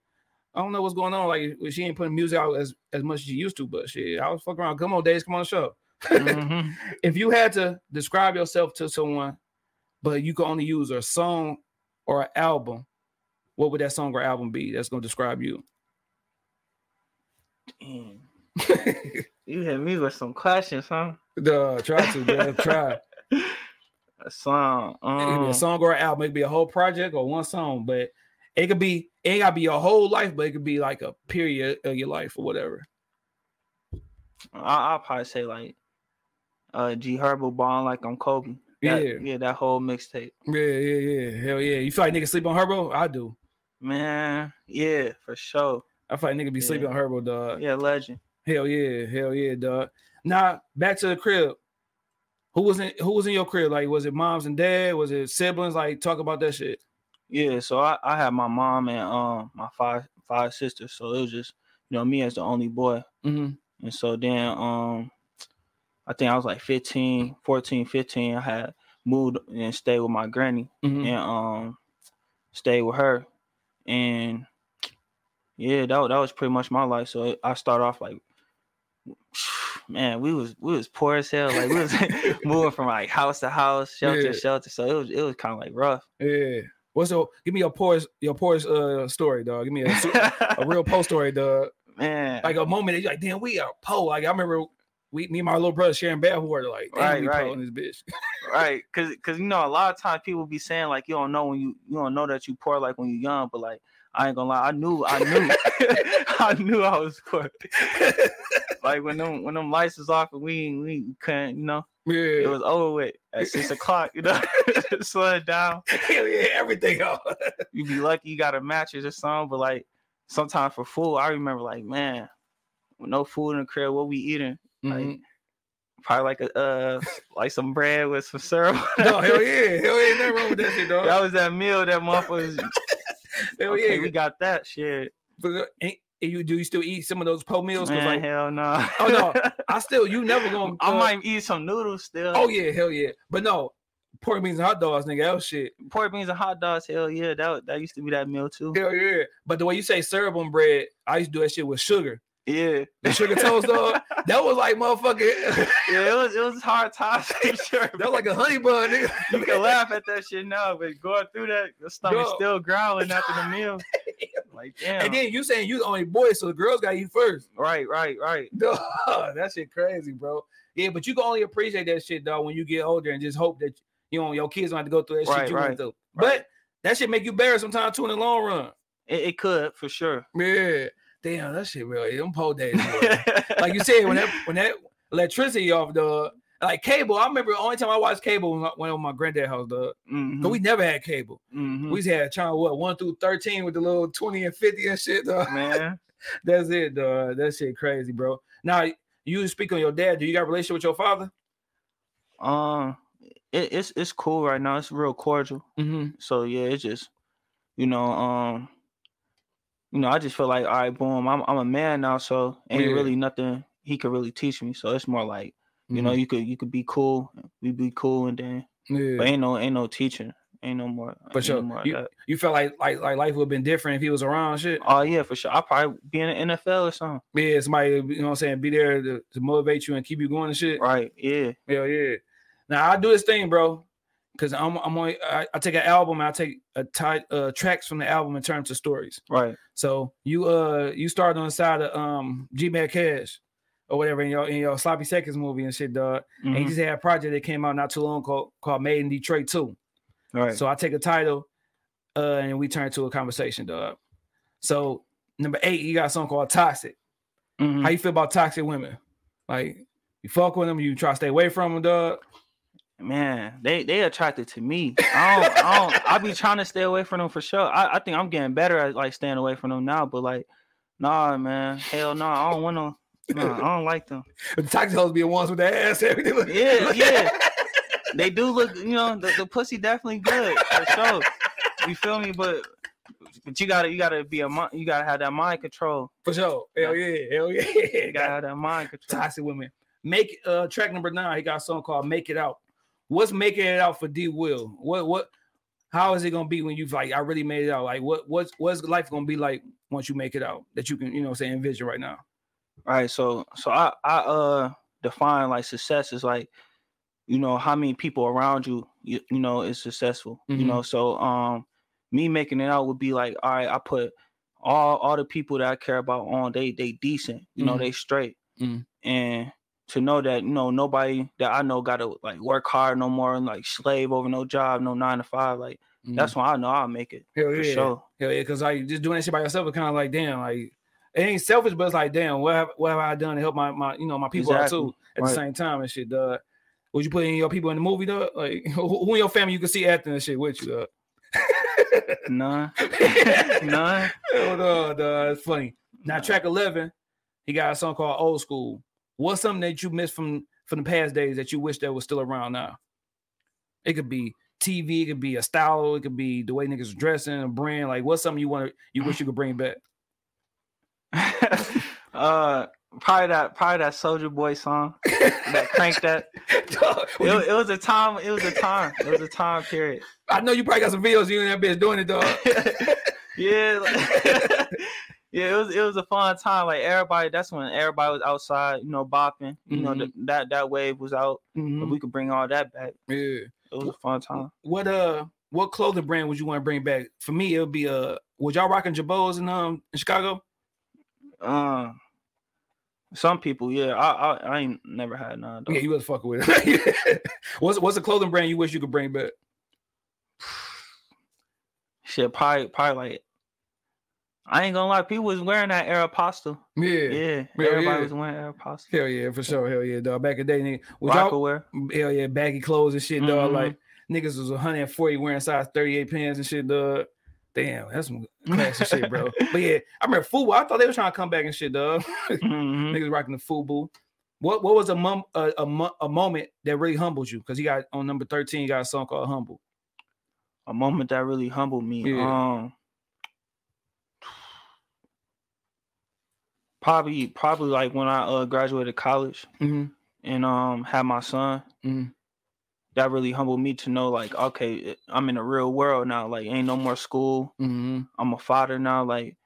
I don't know what's going on. Like she ain't putting music out as, as much as she used to, but shit, I was fucking around. Come on, Dej, come on the show. Mhm. [LAUGHS] if you had to describe yourself to someone, but you could only use a song or an album, what would that song or album be that's gonna describe you? Damn. You hit me with some questions, huh? Duh, try to, bro, try. [LAUGHS] A song. It could be a Um, song or an album. It could be a whole project or one song, but it could be it ain't gotta be your whole life, but it could be like a period of your life or whatever. I, I'll probably say like uh G Herbo Bond like I'm Kobe. That- Yeah. yeah, that whole mixtape. Yeah, yeah, yeah. Hell yeah. You feel like niggas sleep on Herbo? I do. Man, yeah, for sure. I feel like niggas be sleeping on Herbo, dog. Yeah, legend. Hell yeah, hell yeah, dog. Now back to the crib. Who was in who was in your crib? Like, was it moms and dad? Was it siblings? Like, talk about that shit. Yeah, so I, I had my mom and um my five five sisters, so it was just you know me as the only boy. Mm-hmm. And so then um I think I was like 15, 14, 15. I had moved and stayed with my granny Mm-hmm. and um stayed with her. And yeah, that, that was pretty much my life. So I started off like [SIGHS] man, we was we was poor as hell. Like we was [LAUGHS] moving from like house to house, shelter Yeah. to shelter. So it was it was kind of like rough. Yeah. What's your give me your poorest your poorest uh story, dog? Give me a, a real post story, dog. [LAUGHS] man. Like a moment that you're like, damn, we are poor. Like I remember we me and my little brother sharing bad water, like, Right, we right. this bitch. [LAUGHS] right because because you know a lot of times people be saying like you don't know when you you don't know that you poor like when you're young but like i ain't gonna lie i knew i knew [LAUGHS] i knew i was poor [LAUGHS] like when them when them lights was off and we we couldn't you know it was over with at six o'clock you know slow it down Hell yeah, everything off. you be lucky you got a mattress or something but like sometimes for food i remember like man with no food in the crib what we eating like Mhm. probably like a uh like some bread with some syrup No, hell yeah. Hell yeah, nothing wrong with that shit, dog. that was that meal that motherfuckers [LAUGHS] hell okay, yeah. we got that shit. But, uh, ain't- you do you still eat some of those po meals? Man, like hell no. Oh, no. [LAUGHS] I still you never gonna I uh, might eat some noodles still. Oh yeah, hell yeah. But no, pork beans and hot dogs, nigga. That was shit. pork beans and hot dogs. Hell yeah, that that used to be that meal too. Hell yeah. But the way you say syrup on bread, I used to do that shit with sugar. Yeah, The sugar toast dog. That was like motherfucking yeah. It was it was hard times for [LAUGHS] sure. that was like a honey bun, nigga. you can laugh at that shit now, but going through that, your stomach Yo. still growling after the meal. [LAUGHS] Like damn. And then you saying you the only boy, so the girls gotta eat first. right, right, right. Dog, [LAUGHS] that shit crazy, bro. Yeah, but you can only appreciate that shit, dog, when you get older and just hope that you know your kids don't have to go through that shit you right, went through. right. But that shit make you better sometimes too in the long run. It, it could for sure. Yeah. Damn, that shit really them po days. [LAUGHS] like you said, when that when that electricity off, dog. Like cable, I remember the only time I watched cable when I went on my granddad house, dog. Mhm, Cause we never had cable. mhm. We just had channel what one through thirteen with the little twenty and fifty and shit, dog. man. [LAUGHS] That's it, dog. That shit crazy, bro. Now you speak on your dad. Do you got a relationship with your father? Um, it, it's it's cool right now. It's real cordial. Mm-hmm. So yeah, it's just you know, um, you know, I just feel like all right, boom, I'm I'm a man now, so ain't Yeah. really nothing he could really teach me. So it's more like you Mm-hmm. know, you could you could be cool, we be cool, and then yeah. but ain't no ain't no teaching, ain't no more. For sure. no more You, you felt like like like life would have been different if he was around, shit. Oh yeah, for sure. I probably be in the NFL or something. Yeah, somebody, you know what I'm saying, be there to, to motivate you and keep you going and shit. Right? Yeah. Hell yeah. Now I do this thing, bro. Because I'm I'm only I, I take an album, I take a ti- uh tracks from the album and turn to stories. Right. So you uh you started on the side of um G Mac Cash or whatever in your in your sloppy seconds movie and shit, dog. And he Mhm. just had a project that came out not too long called called Made in Detroit Two. Right. So I take a title, uh, and we turn to a conversation, dog. So number eight, you got a song called Toxic. Mhm. How you feel about toxic women? Like you fuck with them, you try to stay away from them, dog. Man, they they attracted to me. I don't, I don't. I be trying to stay away from them for sure. I, I think I'm getting better at like staying away from them now. But like, nah, man, hell no, I don't want to. Nah, I don't like them. [LAUGHS] The toxic hoes be the ones with the ass, everything. Yeah, [LAUGHS] yeah. They do look, you know, the, the pussy definitely good for sure. You feel me? But but you gotta you gotta be a you gotta have that mind control. For sure. Hell yeah. Hell yeah. You gotta have that mind control. toxic women. Make uh track number nine. He got a song called "Make It Out." What's making it out for D Will? What what? How is it gonna be when you like? I really made it out. Like what what's what's life gonna be like once you make it out? That you can you know say envision right now. Right. So so I I uh define like success is like you know how many people around you you, you know is successful. Mhm. You know, so um me making it out would be like all right, I put all all the people that I care about on they they decent, you know, Mhm. they straight. Mhm. And to know that you know nobody that I know gotta like work hard no more and like slave over no job, no nine to five. Like mm-hmm. that's when I know I'll make it hell for yeah. sure. Hell yeah, because like just doing that shit by yourself is kind of like damn, like it ain't selfish, but it's like damn, what have what have I done to help my my you know my people Exactly, out too at the same time and shit, dog. Would you put any of your people in the movie, dog? Like [LAUGHS] who, who in your family you can see acting and shit with you, dog? None. [LAUGHS] None. Hell no, dog. It's funny. Now track eleven, he got a song called Old School. What's something that you missed from from the past days that you wish that was still around now? It could be TV, it could be a style, it could be the way niggas are dressing, a brand. Like, what's something you want to you wish you could bring back? [LAUGHS] uh probably that probably that soldier boy song that cranked that [LAUGHS] it, it was a time it was a time it was a time period I know you probably got some videos of you and that bitch doing it, dog. [LAUGHS] yeah like- yeah it was it was a fun time like everybody that's when everybody was outside you know bopping you know th- that that wave was out Mhm. we could bring all that back Yeah. it was a fun time What uh what clothing brand would you want to bring back? For me, it would be uh would y'all rocking Jabos in um in Chicago? um some people yeah I, I i ain't never had none though. Yeah, you was fucking with it. [LAUGHS] what's what's a clothing brand you wish you could bring back? [SIGHS] shit probably probably like I ain't gonna lie, people was wearing that Aeropostale. Yeah. Yeah, Hell everybody yeah. was wearing Aeropostale. Hell yeah, for sure. Hell yeah, dog. Back in the day, nigga. Was y'all, wear. hell yeah, baggy clothes and shit, dog. Mhm. Like niggas was 140 wearing size 38 pants and shit, dog. Damn, that's some classy shit, bro. [LAUGHS] But yeah, I remember Fubu. I thought they were trying to come back and shit, dog. Mhm. Niggas rocking the Fubu. What what was a mom a, a, a moment that really humbled you? Because he got on number 13, he got a song called Humble. A moment that really humbled me. Yeah. Um, probably probably like when I uh, graduated college Mm-hmm. and um had my son. Mhm. That really humbled me to know like okay, I'm in the real world now. Like ain't no more school. Mm-hmm. I'm a father now. Like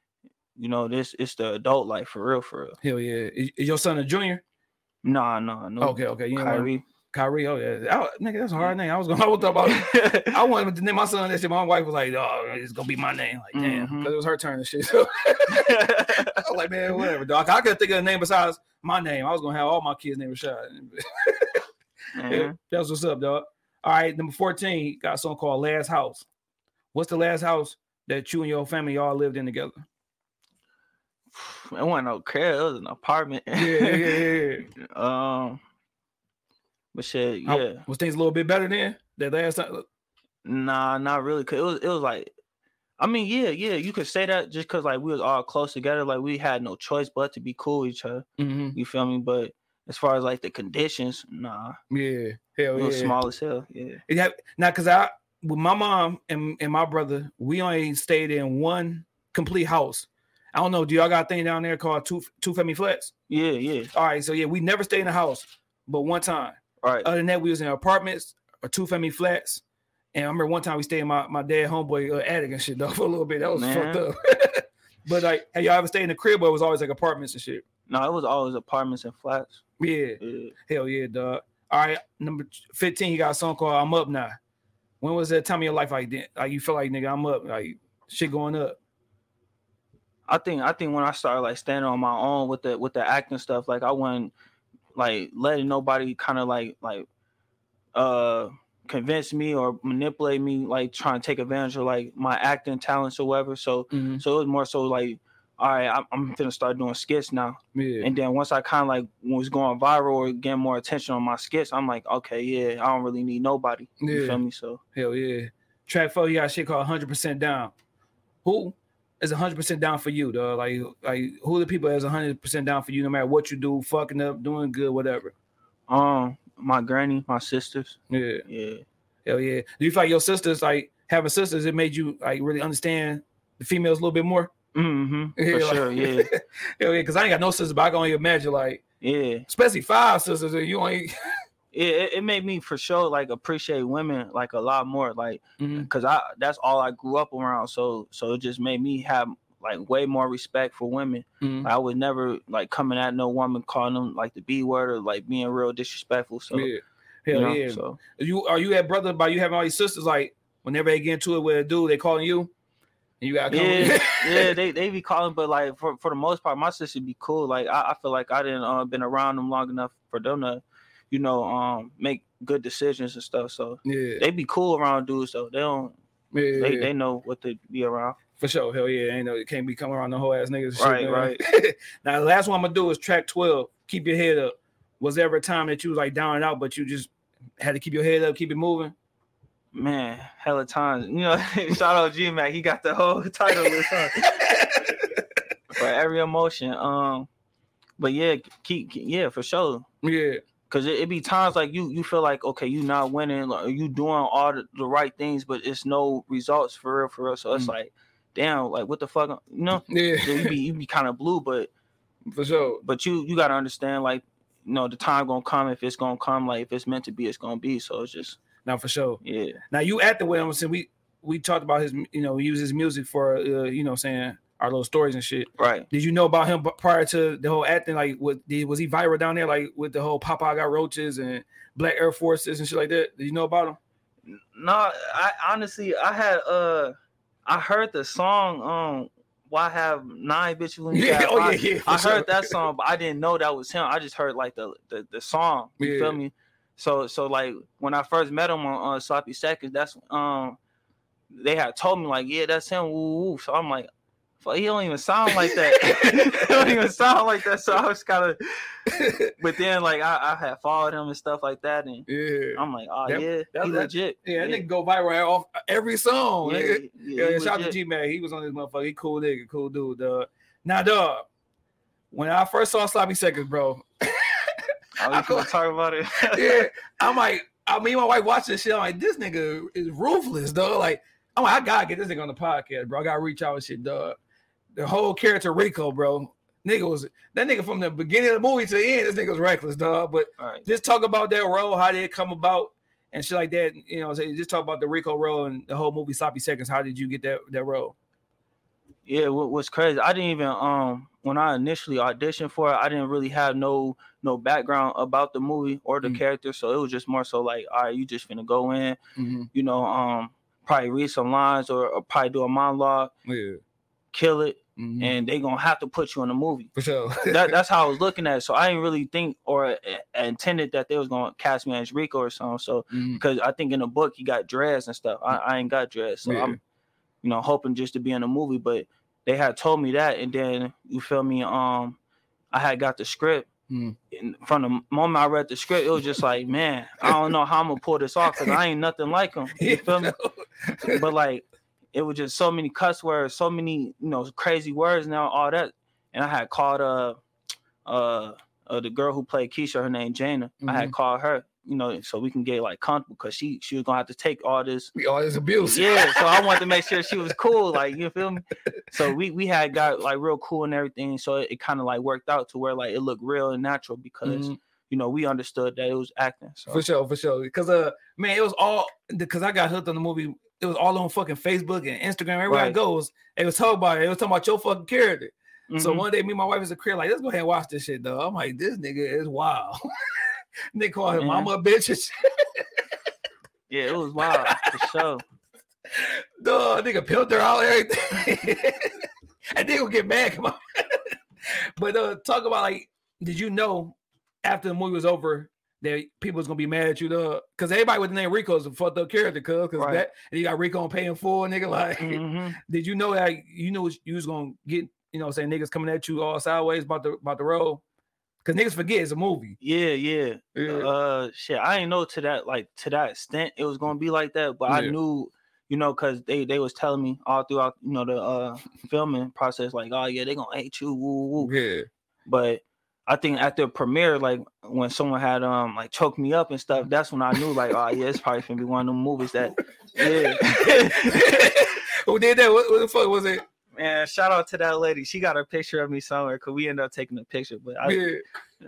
you know this it's the adult life for real for real. Hell yeah. Is, your son a junior? Nah, nah, no. Okay, okay. You know what? Kyrie. Kyrie. Oh yeah. I, nigga, that's a hard mm. name. I was gonna [LAUGHS] I was about I [LAUGHS] wanted to name my son that shit. My wife was like, "Oh, it's gonna be my name." Like, damn, mm-hmm. because it was her turn and shit. So [LAUGHS] I was like, "Man, whatever, dog." I couldn't think of a name besides my name. I was gonna have all my kids' names Rashad. Man. Yeah, mm-hmm. that's what's up, dog. All right, number fourteen got a song called "Last House." What's the last house that you and your family all lived in together? [SIGHS] It wasn't no crib. It was an apartment. Yeah, yeah. yeah. um, but shit, yeah. was things a little bit better then? That last time? Nah, not really. Cause it was it was like, I mean, yeah, yeah. You could say that just cause like we was all close together. Like we had no choice but to be cool with each other. hmm You feel me? But as far as like the conditions, nah, Yeah, hell yeah. small as hell. Yeah. Had, now, cause I with my mom and, and my brother, we only stayed in one complete house. I don't know. Do y'all got a thing down there called two two family flats? Yeah, yeah. All right, so yeah, we never stayed in a house, but one time. Right. Other than that, we was in apartments or two family flats. And I remember one time we stayed in my, my dad homeboy uh, attic and shit though [LAUGHS] for a little bit. That was fucked up. [LAUGHS] but like, have y'all ever stayed in the crib? Or it was always like apartments and shit. no, it was always apartments and flats. Yeah, Yeah. hell yeah, dog. All right, number fifteen, You got a song called "I'm Up Now." when was that time in your life like that? Like you feel like nigga, I'm up, like shit going up. I think I think when I started like standing on my own with the with the acting stuff, like I wasn't like letting nobody kind of like like uh convince me or manipulate me, like trying to take advantage of like my acting talents or whatever. So Mhm. so it was more so like, all right, I'm, I'm gonna start doing skits now. Yeah. And then once I kind of like was going viral or getting more attention on my skits, I'm like, okay, yeah, I don't really need nobody. You Yeah. feel me? So Hell yeah. Track four, you got shit called 100% down. Who is 100% down for you, though? Like, like who the people is 100% down for you, no matter what you do, fucking up, doing good, whatever. um, my granny, my sisters, Yeah. yeah. Hell yeah. Do you feel like your sisters, like having sisters, it made you like really understand the females a little bit more? Mm-hmm. [LAUGHS] For Yeah, like- sure, yeah, [LAUGHS] Hell yeah, because I ain't got no sisters, but I can only imagine, like, yeah. especially five sisters, and you ain't. [LAUGHS] it, it, made me for sure like appreciate women like a lot more like because i that's all i grew up around so so it just made me have like way more respect for women Mhm. i was never like coming at no woman calling them like the b word or like being real disrespectful so yeah. you Hell know, yeah. so you are you that brother by you having all these sisters like whenever they get into it with a dude they calling you and you gotta come yeah [LAUGHS] yeah they, they be calling but like for, for the most part my sister be cool like i, I feel like i didn't uh, been around them long enough for them to you know um make good decisions and stuff so yeah they be cool around dudes though they don't yeah, they, yeah. they know what to be around for sure hell yeah ain't no it can't be coming around the whole ass niggas Right, shit, right. [LAUGHS] now the last one I'm gonna do is track 12 keep your head up was there ever a time that you was like down and out but you just had to keep your head up keep it moving Man, hella times. You know, [LAUGHS] shout out G Mac. He got the whole [LAUGHS] title list on for every emotion. Um, but yeah, keep- yeah for sure. yeah Cause it, it be times like you you feel like okay you not winning like, you doing all the, the right things but it's no results for real for real. So it's Mm. like damn like what the fuck you know? [LAUGHS] Yeah. You be you be kind of blue but for sure. but you you gotta understand like you know the time gonna come if it's gonna come like if it's meant to be it's gonna be. So it's just now for sure. Yeah. Now you with him since we we talked about his you know he his music for uh, you know saying our little stories and shit. right Did you know about him prior to the whole acting? Like, what did, was he viral down there? Like with the whole Popeye got roaches and Black Air Forces and shit like that? Did you know about him? No, I honestly I had uh I heard the song um why have nine bitches when you Yeah, [LAUGHS] oh yeah, yeah. I sure. heard that song, but I didn't know that was him. I just heard like the the, the song. You Yeah. feel me? So so like when I first met him on, on Sloppy Seconds, that's um they had told me like yeah that's him. Woo, woo. So I'm like. "Fuck, He don't even sound like that. [LAUGHS] he don't even sound like that. So I was kind of, but then like I, I had followed him and stuff like that, and Yeah, I'm like, oh That- yeah, that- he that- legit. yeah, that nigga go viral off every song. Yeah, yeah, Yeah, yeah, shout out to. G Man. He was on this motherfucker. He cool nigga, cool dude. Dog. Now, dog, when I first saw Sloppy Seconds, bro, [LAUGHS] Oh, [LAUGHS] I we gonna talk about it. yeah, I'm like, I mean, my wife watching this shit. I'm like, this nigga is ruthless, dog. Like, I'm like, I gotta get this nigga on the podcast, bro. I gotta reach out and shit, dog. The whole character Rico, bro. Nigga was that nigga from the beginning of the movie to the end. This nigga was reckless, dog. But right. just talk about that role, how did it come about, and shit like that. You know, say just talk about the Rico role and the whole movie Sloppy Seconds. How did you get that that role? Yeah, what what's crazy? I didn't even um when I initially auditioned for it, I didn't really have no no background about the movie or the Mm. character, so it was just more so like, all right, you just finna go in, Mm-hmm. you know, um, probably read some lines or, or probably do a monologue, Yeah, kill it, Mhm. and they gonna have to put you in the movie. for sure. that, that's how I was looking at it. So I didn't really think or uh, intended that they was gonna cast me as Rico or something. So because I think in the book he got dreads and stuff. I, I ain't got dreads, so Yeah. I'm, you know, hoping just to be in the movie. But they had told me that, and then you feel me? Um, I had got the script. Mm. And from the moment I read the script, it was just like, man, I don't know how I'm gonna pull this off because I ain't nothing like him. You [LAUGHS] feel me? But like, it was just so many cuss words, so many you know crazy words now, all that. And I had called uh uh, uh the girl who played Keisha, her name Jana. I had called her, you know, so we can get like comfortable because she she was gonna have to take all this all this abuse. yeah, so I wanted to make sure she was cool, [LAUGHS] like you feel me. So we we had got like real cool and everything, so it, it kind of like worked out to where like it looked real and natural because Mhm. you know we understood that it was acting. So For sure, for sure. Because uh, man, it was all because I got hooked on the movie. It was all on fucking Facebook and Instagram. Everywhere I Right. goes, it was talking about it. It was talking about your fucking character. So mhm. one day, me and my wife is a crib like, let's go ahead and watch this shit, though. I'm like, this nigga is wild. [LAUGHS] They call him Man. mama bitch. and shit. yeah, it was wild for sure. [LAUGHS] Duh, nigga peeled her out everything. [LAUGHS] and they gonna get mad. Come on. but uh talk about like, did you know after the movie was over that people was gonna be mad at you though? Cause everybody with the name Rico is a fucked up character, cuz cause Right. that and you got Rico on paying full, nigga. [LAUGHS] Like Mhm. did you know that you knew you was gonna get, you know, saying niggas coming at you all sideways about the about the road? Cause niggas forget it's a movie. Yeah, yeah. Yeah. Uh, shit. I didn't know to that like to that extent it was gonna be like that, but I knew, you know, cause they they was telling me all throughout, you know, the uh filming process, like, oh yeah, they gonna hate you, woo woo. Yeah. But I think at the premiere, like when someone had um like choked me up and stuff, that's when I knew like, oh yeah, it's probably gonna be one of them movies that, yeah. [LAUGHS] Who did that? What, what the fuck was it? Man, shout out to that lady. She got a picture of me somewhere because we ended up taking a picture. But I, Yeah.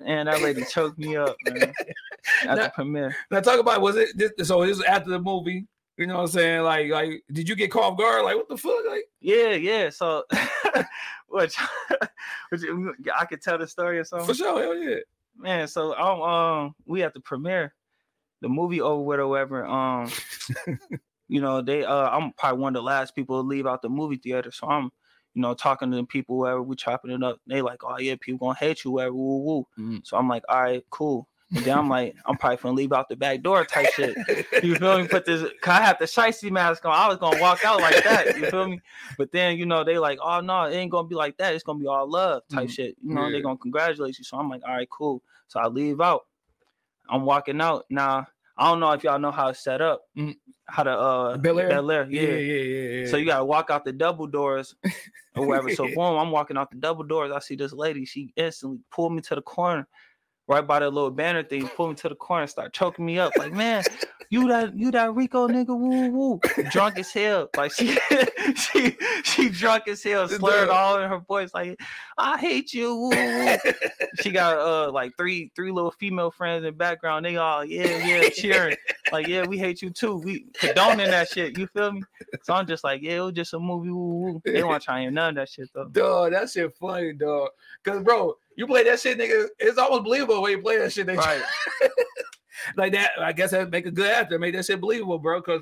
and that lady choked me up, man. [LAUGHS] At Now- the premiere. Now talk about was it this, so this was after the movie? You know what I'm saying? Like, like, did you get caught off guard? Like, what the fuck? Like, Yeah, yeah. So, [LAUGHS] which, which [LAUGHS] I could tell the story or something. for sure, hell yeah. Man, so um, um, we at the premiere, the movie over with or whatever. Um, [LAUGHS] you know, they uh, I'm probably one of the last people to leave out the movie theater, so I'm, you know, talking to the people wherever we chopping it up. They like, oh yeah, people gonna hate you, wherever, woo woo. Mhm. So I'm like, all right, cool. And then I'm like, I'm probably gonna leave out the back door type shit. You feel me? Put this, I have the shicey mask on. I was gonna walk out like that. You feel me? But then you know they like, oh no, it ain't gonna be like that. It's gonna be all love type Mhm. shit. You know Yeah. they gonna congratulate you. So I'm like, all right, cool. So I leave out. I'm walking out now. I don't know if y'all know how it's set up. Mhm. How to uh Bel Air? Bel Air, yeah. yeah, yeah, yeah. So you gotta walk out the double doors or whatever. So [LAUGHS] boom, I'm walking out the double doors. I see this lady. She instantly pulled me to the corner, right by that little banner thing. Pulled me to the corner, and start choking me up. Like, man, you that you that Rico nigga, woo woo, drunk as hell. Like she [LAUGHS] she she drunk as hell, slurred all in her voice. Like, I hate you. Woo woo. [LAUGHS] she got uh like three three little female friends in the background. They all yeah yeah cheering. Like yeah, we hate you too. We condoning that shit. You feel me? So I'm just like, yeah, it was just a movie. Woo, woo. They [LAUGHS] want to try and none of that shit though. dog, that shit funny, dog. Cause bro, you play that shit, nigga. It's almost believable when you play that shit. They Right. [LAUGHS] like that. I guess that make a good actor, make that shit believable, bro. Cause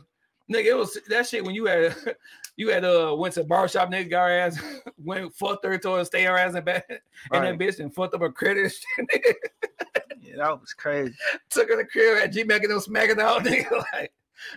nigga, it was that shit when you had [LAUGHS] you had uh went to barbershop, nigga, got her ass [LAUGHS] went fucked her to stay her ass in bed, and Right. that bitch and fucked up her credit. and shit, nigga. Yeah, that was crazy. Took her to the crib at G making them smacking out, nigga. Like,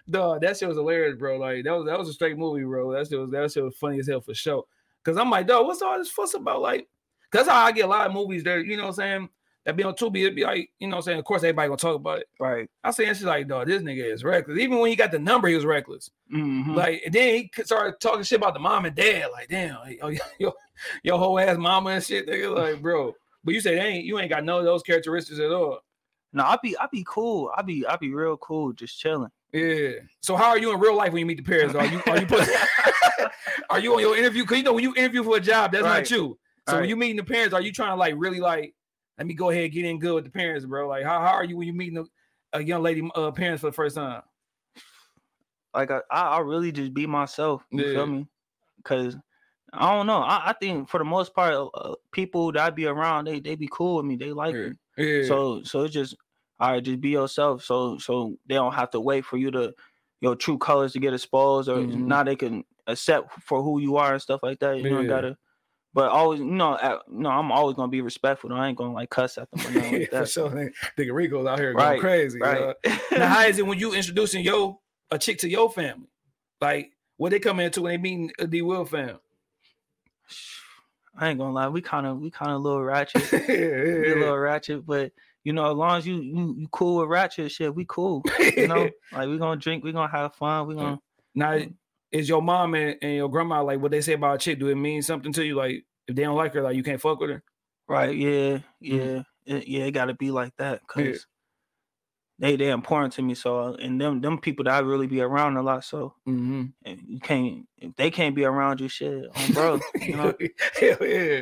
dog, that shit was hilarious, bro. Like that was that was a straight movie, bro. That shit was that shit was funny as hell for sure. Cause I'm like, dog, what's all this fuss about? Like, that's how I get a lot of movies there, you know what I'm saying? That be on Tubi, it'd be like, you know what I'm saying? Of course, everybody gonna talk about it. Right. I say shit like, dog, this nigga is reckless. Even when he got the number, he was reckless. Mhm. Like, and then he started talking shit about the mom and dad. Like, damn, like, oh, [LAUGHS] your, your whole ass mama and shit, nigga. Like, bro. But you say they ain't you ain't got none of those characteristics at all. no, I be I be cool. I be I be real cool, just chilling. Yeah. So how are you in real life when you meet the parents? Are you are you [LAUGHS] put, [LAUGHS] are you on your interview? Cause you know when you interview for a job, that's Right. not you. So when Right. you meeting the parents, are you trying to like really like let me go ahead and get in good with the parents, bro? Like how, how are you when you meeting a, a young lady uh, parents for the first time? Like I I really just be myself. You Yeah. feel me? Cause I don't know. I, I think for the most part, uh, uh, people that I be around, they they be cool with me. They like Yeah. me. Yeah. So so it's just all right, just be yourself. So so they don't have to wait for you to your true colors to get exposed, or Mhm. now they can accept for who you are and stuff like that. You Yeah. gotta. But always, you know, at, no, I'm always gonna be respectful. I ain't gonna like cuss at them or nothing like [LAUGHS] for that. sure. nigga. Rico's out here going Right, crazy. Right. Right. [LAUGHS] now, how is it when you introducing yo a chick to your family? Like what they come into when they meeting a D Will fam? [SIGHS] I ain't gonna lie, we kind of we kind of a little ratchet, [LAUGHS] yeah, we a little ratchet, but you know, as long as you you, you cool with ratchet shit, we cool. You know, like we gonna drink, we gonna have fun, we gonna Now, mm. is your mom and, and your grandma like what they say about a chick? Do it mean something to you? Like if they don't like her, like you can't fuck with her? right, yeah, yeah, Mhm. it, yeah, it gotta be like that, cause Yeah. they they important to me. So and them them people that I really be around a lot. So Mm-hmm. and you can't if they can't be around you, shit, um, [LAUGHS] bro. You know, [LAUGHS] Hell yeah.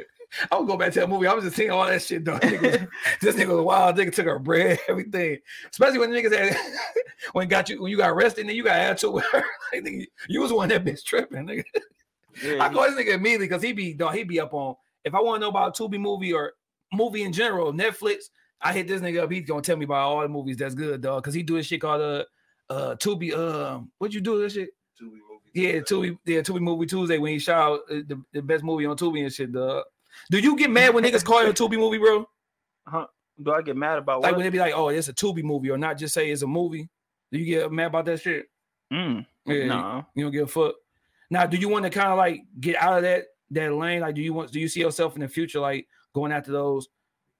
I would go back to that movie. I was just seeing all that shit, though. [LAUGHS] Nigga, this nigga was wild. Nigga took her bread, everything. Especially when the niggas had, when got you when you got arrested, and then you got attitude with her. Like, nigga, you was one that bitch tripping, nigga. Yeah, I call this nigga immediately because he be dog, he be up on. If I want to know about a Tubi movie or movie in general, Netflix, I hit this nigga up. He's gonna tell me about all the movies that's good, dog. Cause he do this shit called uh uh Tubi um what'd you do this shit? Tubi movie. Yeah, Tubi, yeah, Tubi movie Tuesday when he shot out uh, the, the best movie on Tubi and shit, dog. Do you get mad when niggas call it a Tubi movie, bro? Huh? Do I get mad about Like when they be like, oh, it's a Tubi movie, or not just say it's a movie. Do you get mad about that shit? Mm, Yeah, nah. you don't give a fuck. Now, do you want to kind of like get out of that that lane? Like, do you want do you see yourself in the future like going after those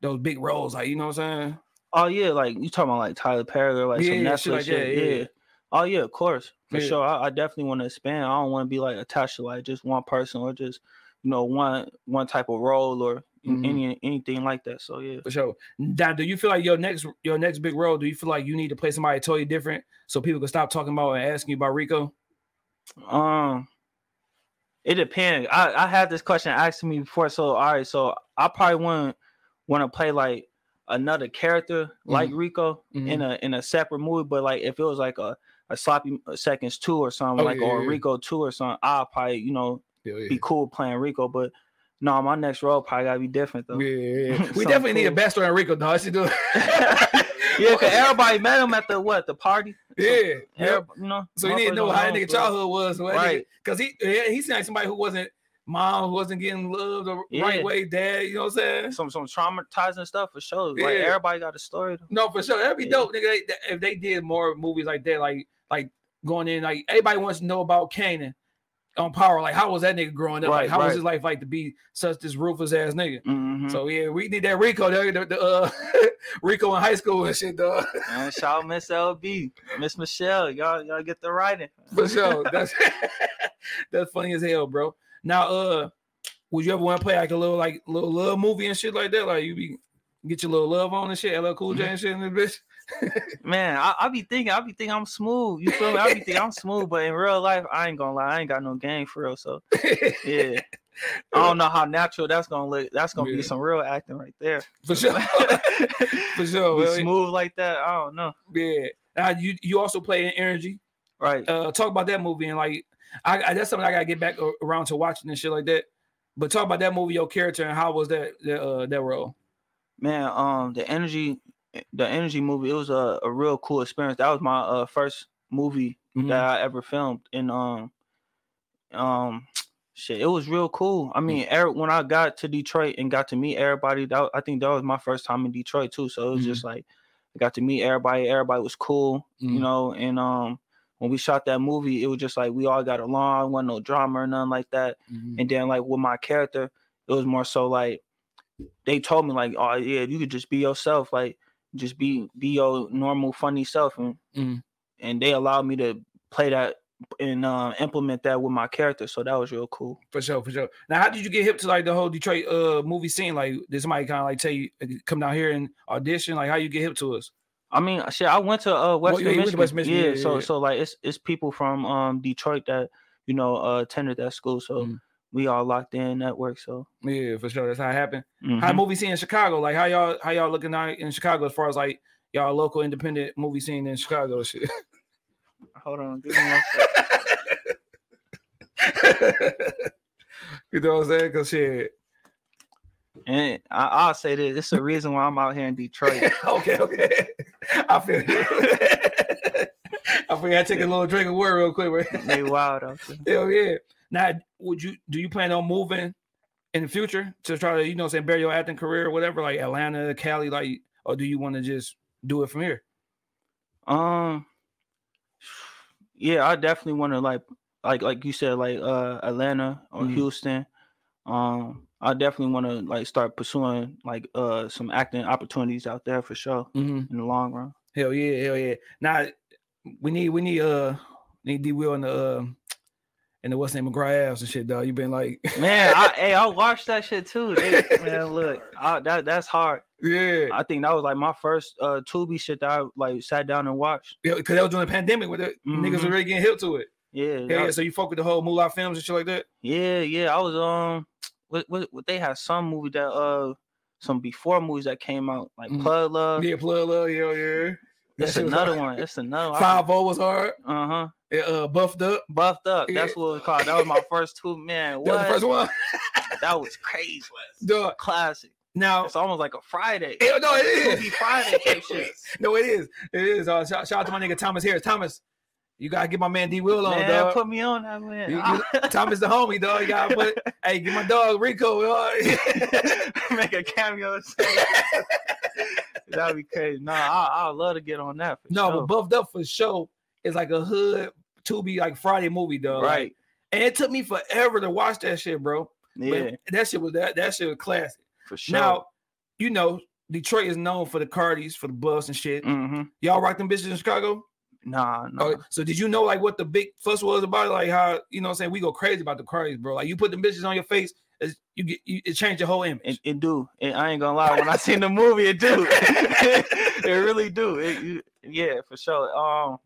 those big roles? Like, you know what I'm saying? Oh yeah, like you talking about like Tyler Perry or like some Yeah, Netflix shit like shit. that, yeah. yeah. Oh yeah, of course, for Yeah. sure. I, I definitely want to expand. I don't want to be like attached to like just one person or just you know one one type of role or Mhm. any anything like that. So yeah. For sure. Now, do you feel like your next your next big role? Do you feel like you need to play somebody totally different so people can stop talking about and asking you about Rico? Um, it depends. I I had this question asked to me before. So all right, so I probably wouldn't want to play like another character like mm-hmm. Rico in mm-hmm. a in a separate movie. But like if it was like a a sloppy seconds two or something Oh, like yeah, or yeah. Rico two or something, I'll probably you know Yeah, be cool playing Rico. But no, my next role probably gotta be different though. yeah, yeah. [LAUGHS] We definitely need a cool. backstory on Rico, dog. [LAUGHS] [LAUGHS] Yeah, cause everybody met him at the what the party. Yeah, yeah. You know. So you didn't know how that nigga childhood was, so that nigga- Right. Cause he yeah, he seemed like somebody who wasn't mom, who wasn't getting loved the Yeah. right way, dad. You know what I'm saying? Some some traumatizing stuff for sure. Like everybody got a story. though. No, for sure. That'd be Yeah. dope, nigga. They- if they did more movies like that, like like going in, like everybody wants to know about Kanan on Power. Like, how was that nigga growing up? like, Right, how was his life like to be such this ruthless ass nigga? Mhm. So yeah, we need that Rico, the, the, the, uh, [LAUGHS] Rico in high school and shit, dog. And shout out Miss LB, Miss Michelle. Y'all, y'all get the writing. For sure. [LAUGHS] That's [LAUGHS] that's funny as hell, bro. Now, uh, would you ever want to play like a little like little love movie and shit like that? Like you be get your little love on and shit, LL Cool J and shit in this Man, I, I be thinking, I be thinking I'm smooth. You feel me? I be thinking I'm smooth, but in real life, I ain't gonna lie, I ain't got no game for real. So yeah, [LAUGHS] I don't know how natural that's gonna look. That's gonna Yeah. be some real acting right there. For sure. [LAUGHS] For sure. Be smooth like that. I don't know. Yeah. Now you you also play in Energy. Right. Uh, talk about that movie and like I, I that's something I gotta get back around to watching and shit like that. But talk about that movie, your character, and how was that that uh, that role? man um the energy the energy movie it was a, a real cool experience that was my uh first movie Mhm. that i ever filmed and um um shit it was real cool i mean er- when i got to detroit and got to meet everybody that i think that was my first time in detroit too so it was Mhm. just like i got to meet everybody everybody was cool Mhm. you know and um when we shot that movie it was just like we all got along wasn't no drama or nothing like that Mhm. and then like with my character, it was more so like they told me like, oh yeah, you could just be yourself, like just be be your normal funny self, and Mhm. and they allowed me to play that and uh, implement that with my character, so that was real cool. For sure, for sure. Now, how did you get hip to like the whole Detroit uh movie scene? Like, did somebody kind of like tell you come down here and audition? Like, how you get hip to us? I mean, shit, I went to uh Western, yeah, you went to Michigan. West Michigan, Yeah, yeah, yeah, so yeah. so like it's it's people from um Detroit that you know uh attended that school, so Mhm. We all locked in network. So Yeah, for sure. That's how it happened. How mhm. movie scene in Chicago? Like, how y'all how y'all looking out in Chicago as far as like y'all local independent movie scene in Chicago? Shit. [LAUGHS] hold on, give me one [LAUGHS] you know what I'm saying? Cause shit. and I, I'll say this: it's the reason why I'm out here in Detroit. [LAUGHS] okay, okay. I feel you. I feel I take a little drink of water real quick. Right? they wild out there. Hell yeah. Now, would you do you plan on moving in the future to try to, you know, say bury your acting career or whatever, like Atlanta, Cali, like, or do you want to just do it from here? Um, yeah, I definitely want to like, like, like you said, like uh Atlanta or Mhm. Houston. Um, I definitely want to like start pursuing like uh some acting opportunities out there for sure Mm-hmm. in the long run. Hell yeah, hell yeah. Now we need we need uh need D Will in the um in the what's name McGraw Aves and shit, dog. You been like [LAUGHS] Man, I hey, I watched that shit too. They, man, look, I, that that's hard. yeah, I think that was like my first uh Tubi shit that I like sat down and watched. yeah, because that was during the pandemic where the niggas Mhm. were really getting hip to it. Yeah, Yeah, yeah. So you fuck with the whole Moolah films and shit like that. Yeah, yeah. I was um what what, what they had some movie that uh some before movies that came out like Mhm. Plug Love. Yeah, plug love, yeah, yeah. That's That shit was another hard. one. That's another. Five O was hard. Uh huh. Yeah, uh, buffed up. Buffed up. That's Yeah. what it was called. That was my first two. Man, [LAUGHS] That was what? the first one. [LAUGHS] That was crazy. Dog. Classic. Now, It's almost like a Friday. Hell no, it is. Tubi Friday [LAUGHS] shit. no, it is. It is. Uh, shout, shout out to my nigga Thomas Harris. Thomas, you gotta get my man D Will on, Man, dog. put me on that man. You- you- Thomas the homie, dog. You gotta put. hey, get my dog Rico. Make a cameo. That'd be crazy. No, I I love to get on that. No, sure. but buffed up for show is like a hood to be like Friday movie, dog. Like, right. and it took me forever to watch that shit, bro. But Yeah, that shit was that that shit was classic. for sure. Now, you know, Detroit is known for the Cardis, for the Buffs and shit. hmm Y'all rock them bitches in Chicago? Nah, nah. Oh, so did you know like what the big fuss was about? it? Like how you know what I'm saying we go crazy about the Cardis, bro. Like you put them bitches on your face, it's, you get you, it changed your whole image. It, it do. It, I ain't gonna lie. When I seen the movie, it do. [LAUGHS] it really do. It, you- yeah, for sure. Um,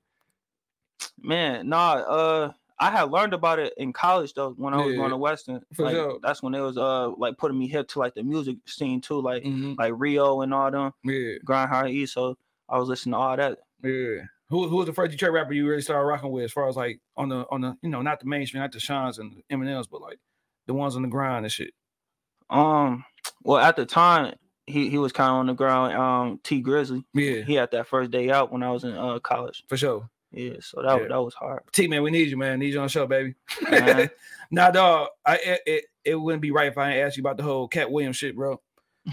man, nah. Uh, I had learned about it in college though. When I was Yeah, going to Western, for like, sure. that's when it was uh like putting me hip to like the music scene too, like Mhm. like Rio and all them Yeah, Grind Hard E. So I was listening to all that. yeah. Who who was the first Detroit rapper you really started rocking with, as far as like on the on the you know not the mainstream, not the Seans and the Eminems, but like the ones on the grind and shit. Um, well, at the time, he he was kind of on the ground. Um, Tee Grizzley, Yeah, he had that first day out when I was in uh college. for sure. Yeah, so that Yeah. that was hard. T man, we need you, man. Need you on the show, baby. Uh-huh. nah, [LAUGHS] dog. I it, it it wouldn't be right if I didn't ask you about the whole Katt Williams shit, bro.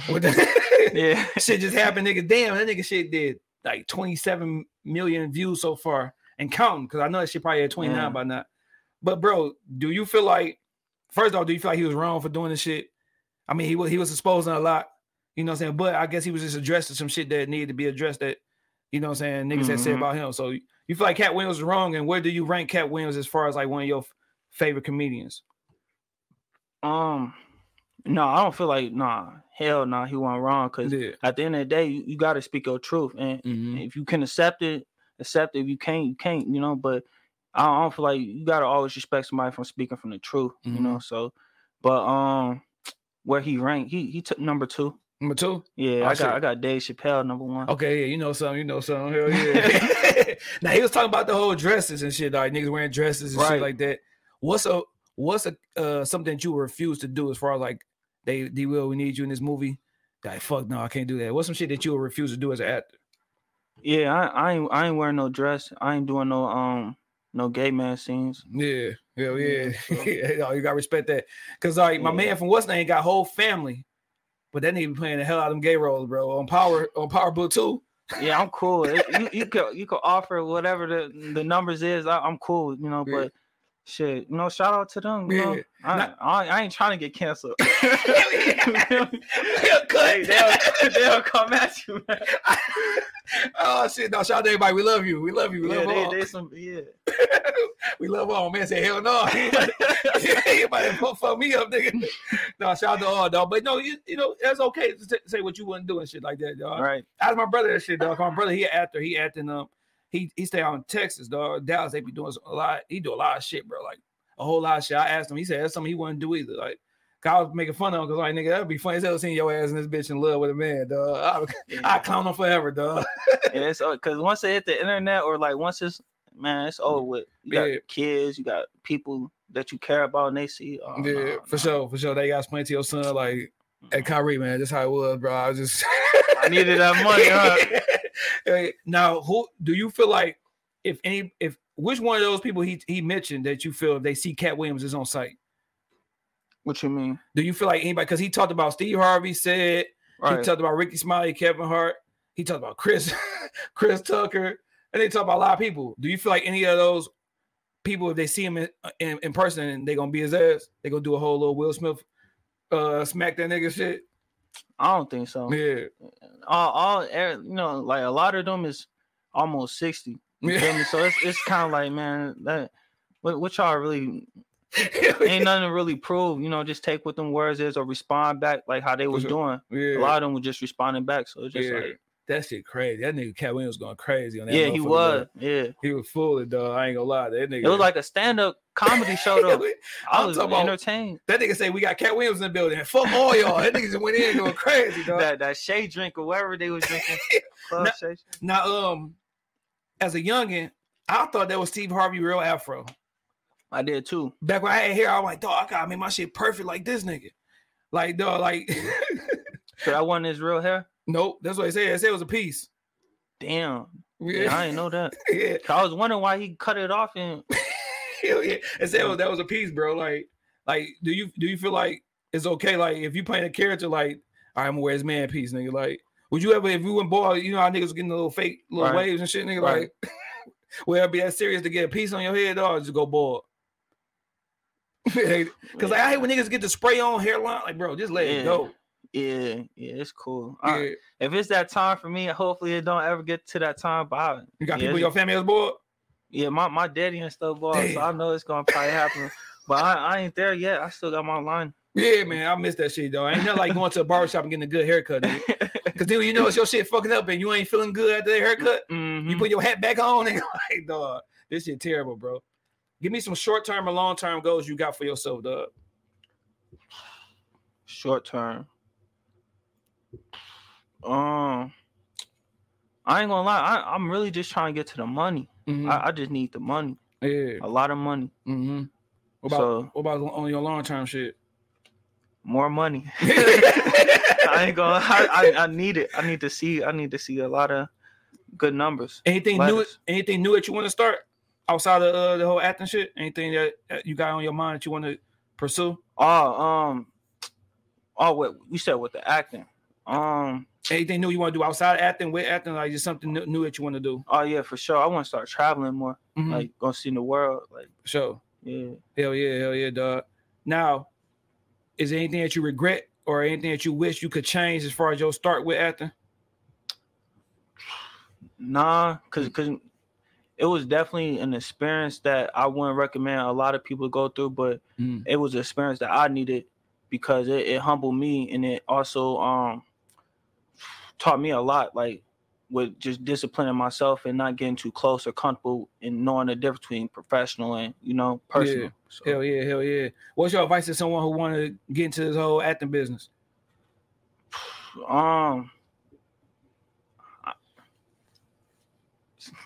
The- [LAUGHS] yeah, [LAUGHS] shit just happened, nigga. Damn, that nigga shit did like 27 million views so far and counting because I know that shit probably had 29 Yeah. by now. But bro, do you feel like first off, do you feel like he was wrong for doing this shit? I mean, he was he was exposing a lot, you know what I'm saying? But I guess he was just addressing some shit that needed to be addressed that you know what I'm saying, niggas had said Mhm. about him. So you feel like Katt Williams was wrong, and where do you rank Katt Williams as far as like one of your f- favorite comedians? Um, no, I don't feel like nah, hell nah, he went wrong because Yeah. at the end of the day, you, you got to speak your truth, and Mhm. if you can accept it, accept it. If you can't, you can't, you know. But I don't, I don't feel like you got to always respect somebody from speaking from the truth, Mhm. you know. So, but um, where he ranked, he he took number two. Number two? Yeah, Oh, I shit. got I got Dave Chappelle number one. Okay, yeah, you know something, you know something. Hell yeah. [LAUGHS] [LAUGHS] now he was talking about the whole dresses and shit, like niggas wearing dresses and shit like that. What's a what's a uh something that you refuse to do as far as like they D will we need you in this movie? Like fuck no, I can't do that. What's some shit that you would refuse to do as an actor? Yeah, I, I ain't I ain't wearing no dress. I ain't doing no um no gay man scenes. Yeah, hell yeah. Yeah, [LAUGHS] you gotta respect that. Cause like my Yeah. man from what's name got whole family, but that nigga be playing the hell out of them gay roles, bro. On power on Power Book 2. Yeah, I'm cool. It- you you [LAUGHS] could you could offer whatever the the numbers is. I, I'm cool, you know. Yeah. But shit, you know, shout out to them. You Yeah. know? I, Not- I I ain't trying to get canceled. [LAUGHS] [LAUGHS] they'll, they'll come at you, man. Oh shit! No, shout out to everybody. We love you. We love you. We Yeah, love all. they, they some yeah. [LAUGHS] we love all. Man, say hell no. [LAUGHS] to fuck, me up, nigga. [LAUGHS] No, shout out to all, dog. But no, you, you know that's okay to say- what you wouldn't do and shit like that, dog. right. As my brother that shit, dog. My brother, he actor. He acting um. He he stay out in Texas, dog. Dallas, they be doing a lot. He do a lot of shit, bro. Like a whole lot of shit. I asked him. He said that's something he wouldn't do either. Like. I was making fun of him because like nigga, that'd be funny as hell seeing your ass in this bitch in love with a man, dog. I, I clown him forever, dog. Yeah, [LAUGHS] it's uh, because once they hit the internet or like once it's man, it's over with. You got Yeah. kids, you got people that you care about, and they see. Oh, Yeah, no, for no. sure, for sure. They got explain to your son like, "Hey, mm-hmm. Kyrie, man, that's how it was, bro. I was just I needed that money, huh? [LAUGHS] Hey, now, who do you feel like if any if which one of those people he he mentioned that you feel if they see Katt Williams is on site? What you mean? Do you feel like anybody because he talked about Steve Harvey said Right. he talked about Rickey Smiley, Kevin Hart, he talked about Chris [LAUGHS] Chris Tucker, and they talk about a lot of people. Do you feel like any of those people, if they see him in, in, in person, they gonna be his ass? They gonna do a whole little Will Smith uh smack that nigga shit? I don't think so. Yeah. all, all you know, like a lot of them is almost sixty. [LAUGHS] Me? So it's it's kind of like, man, that what, what y'all really [LAUGHS] ain't nothing to really prove. You know, just take what them words is or respond back like how they was sure. doing. yeah. A lot of them were just responding back. So it's just Yeah. like, That shit crazy. That nigga Katt Williams going crazy on that. yeah, he was, dog. yeah. He was fooling, dog. I ain't gonna lie. That nigga. It was like a stand up comedy show though. [LAUGHS] I was talking about- entertained. that nigga say we got Katt Williams in the building. Fuck all y'all. That nigga just went in going crazy, dog. That that shade drink or whatever they was drinking. [LAUGHS] Club Nah. Now, um, as a youngin, I thought that was Steve Harvey real afro. I did too. Back when I had hair, I was like, dog, I gotta make my shit perfect like this nigga. Like, dog, like [LAUGHS] So that wasn't his real hair. Nope, that's what I said. I said it was a piece. Damn. Yeah, Yeah, I didn't know that. [LAUGHS] yeah. I was wondering why he cut it off and [LAUGHS] Hell yeah. They said was- that was a piece, bro. Like, like, do you do you feel like it's okay? Like, if you playing a character, like, right, I'm gonna wear his man piece, nigga. Like, would you ever, if you went bald, you know how niggas getting a little fake little Right. waves and shit, nigga? Right. Like, would it be that serious to get a piece on your head, or just go bald? [LAUGHS] Because like, I hate when niggas get the spray on hairline. Like, bro, just let it go. yeah, yeah, it's cool. Yeah. I- if it's that time for me, hopefully it don't ever get to that time. But I, You got yeah, people your family that's bald. yeah, my, my daddy and stuff, ball, so I know it's gonna probably happen. [LAUGHS] But I, I ain't there yet. I still got my line. Yeah, man, I miss that shit though. Ain't nothing like going to a barbershop and getting a good haircut. Because [LAUGHS] then you know it's your shit fucking up and you ain't feeling good after that haircut. Mhm. You put your hat back on and like, dog, this shit terrible, bro. Give me some short term or long term goals you got for yourself, Doug. short term. Um, I ain't gonna lie. I, I'm really just trying to get to the money. Mhm. I, I just need the money, yeah. a lot of money, Mm-hmm. What about So- what about on your long term shit? more money. [LAUGHS] [LAUGHS] I ain't gonna. I, I I need it. I need to see. I need to see a lot of good numbers. anything new? Anything new that you want to start outside of uh, the whole acting shit? Anything that, you got on your mind that you want to pursue? Oh, um, oh, what you said with the acting. Um, Anything new you want to do outside of acting with acting? Like just something new, that you want to do? oh yeah, for sure. I want to start traveling more. Mhm. Like go see the world. Like sure. yeah. Hell yeah, hell yeah, dog. Now, is there anything that you regret or anything that you wish you could change as far as your start with acting? Nah, cause cause it was definitely an experience that I wouldn't recommend a lot of people go through, but Mm. it was an experience that I needed because it, it humbled me and it also um taught me a lot, like with just disciplining myself and not getting too close or comfortable and knowing the difference between professional and you know personal. Yeah. So, Hell yeah, hell yeah. What's your advice to someone who want to get into this whole acting business? um I-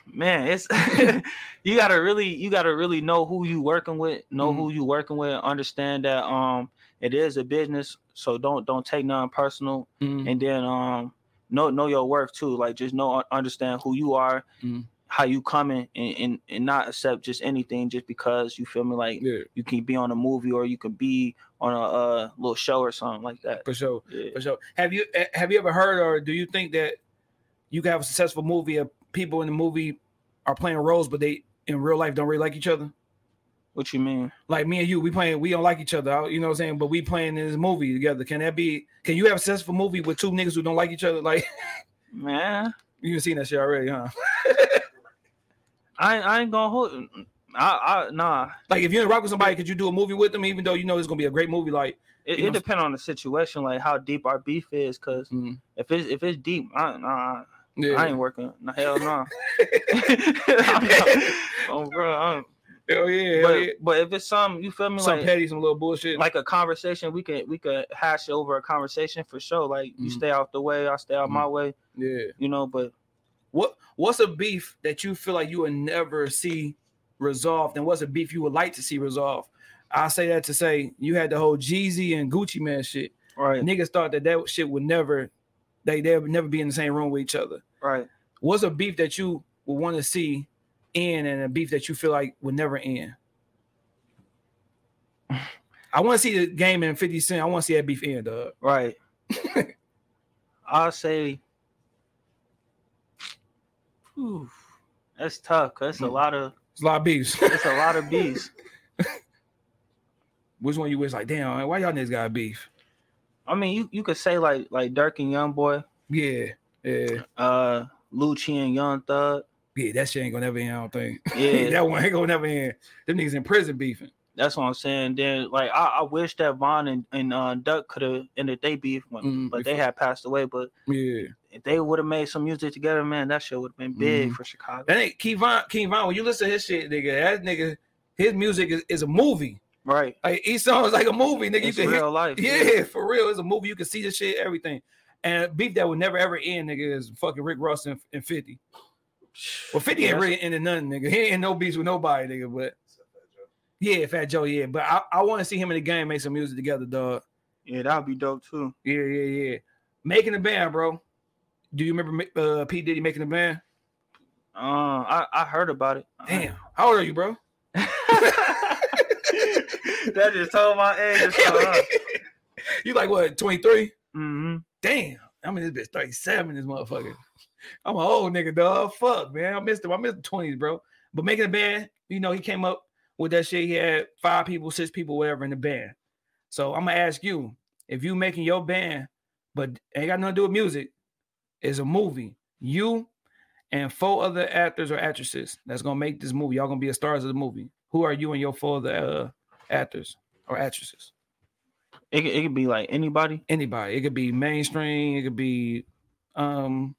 man it's [LAUGHS] you gotta really you gotta really know who you working with know who you working with understand that um it is a business so don't don't take nothing personal Mm. and then um know know your worth too like just know understand who you are Mhm. how you coming and, and and not accept just anything just because you feel me like Yeah, you can be on a movie or you can be on a uh, little show or something like that for sure, yeah. for sure. Have you eh, have you ever heard or do you think that you can have a successful movie if people in the movie are playing roles but they in real life don't really like each other? what you mean Like me and you, we playing, we don't like each other. You know what I'm saying? But we playing in this movie together. Can that be? Can you have a successful movie with two niggas who don't like each other? [LAUGHS] Like man you've seen that shit already, huh? [LAUGHS] I, I ain't gonna hold. I, I nah. Like if you're in rock with somebody, could you do a movie with them, even though you know it's gonna be a great movie? Like, It, it depends on the situation, like how deep our beef is. Cause Mhm. if it's if it's deep, I, nah, yeah, I ain't working. No hell no. [LAUGHS] [LAUGHS] Oh, bro. I'm, hell yeah, hell but yeah. but if it's some, you feel me, Some like petty, some little bullshit. like a conversation, we could we could hash over a conversation for sure. Like you Mhm. stay out the way, I stay out my way. yeah. You know, but What What's a beef that you feel like you would never see resolved, and what's a beef you would like to see resolved? I say that to say you had the whole Jeezy and Gucci Mane shit. right, Niggas thought that that shit would never, they they would never be in the same room with each other. right. What's a beef that you would want to see end, and a beef that you feel like would never end? [SIGHS] I want to see the game in 50 Cent. I want to see that beef end, dog. Right. [LAUGHS] I'll say Whew, that's tough. That's a Mm. lot of It's a lot of beefs. [LAUGHS] it's a lot of bees. [LAUGHS] Which one you wish like, damn, why y'all niggas got beef? I mean, you, you could say like like Durk and Young Boy, Yeah, yeah, uh, Lucci and Young Thug. yeah. That shit ain't gonna never end. I don't think. Yeah. [LAUGHS] that one ain't gonna never end. Them niggas in prison beefing. That's what I'm saying. Then like I, I wish that Von and, and uh, Duck could have ended their beef, when, Mm, but they had passed away. But Yeah, if they would have made some music together, man, that shit would have been big Mhm. for Chicago. that ain't King Von. King Von. When you listen to his shit, nigga, that nigga, his music is, is a movie. Right. Like each song is like a movie, nigga. It's you can hear, real life. Yeah, [LAUGHS] for real. It's a movie. You can see the shit, everything. And beef that would never ever end, nigga, is fucking Rick Ross and, and 50. Well, 50 ain't really ended nothing, nigga. He ain't no beefs with nobody, nigga. But yeah, Fat Joe, yeah. But I, I want to see him in the game make some music together, dog. Yeah, that would be dope too. Yeah, yeah, yeah. making the band, bro. Do you remember ma- uh, P Diddy making the band? Uh, I I heard about it. Damn, how old are you, bro? [LAUGHS] [LAUGHS] [LAUGHS] that just told my age. or something, huh? you like what? Twenty three. Mhm. Damn, I mean this bitch thirty seven. This motherfucker. I'm an old nigga, dog. Fuck, man. I missed him. I missed the twenties, bro. But making a band, you know, he came up with that shit. He had five people, six people, whatever in the band. So I'm gonna ask you, if you making your band, but ain't got nothing to do with music, is a movie. You and four other actors or actresses that's gonna make this movie. Y'all gonna be the stars of the movie. Who are you and your four other uh, actors or actresses? It could- it could be like anybody. Anybody. It could be mainstream. It could be um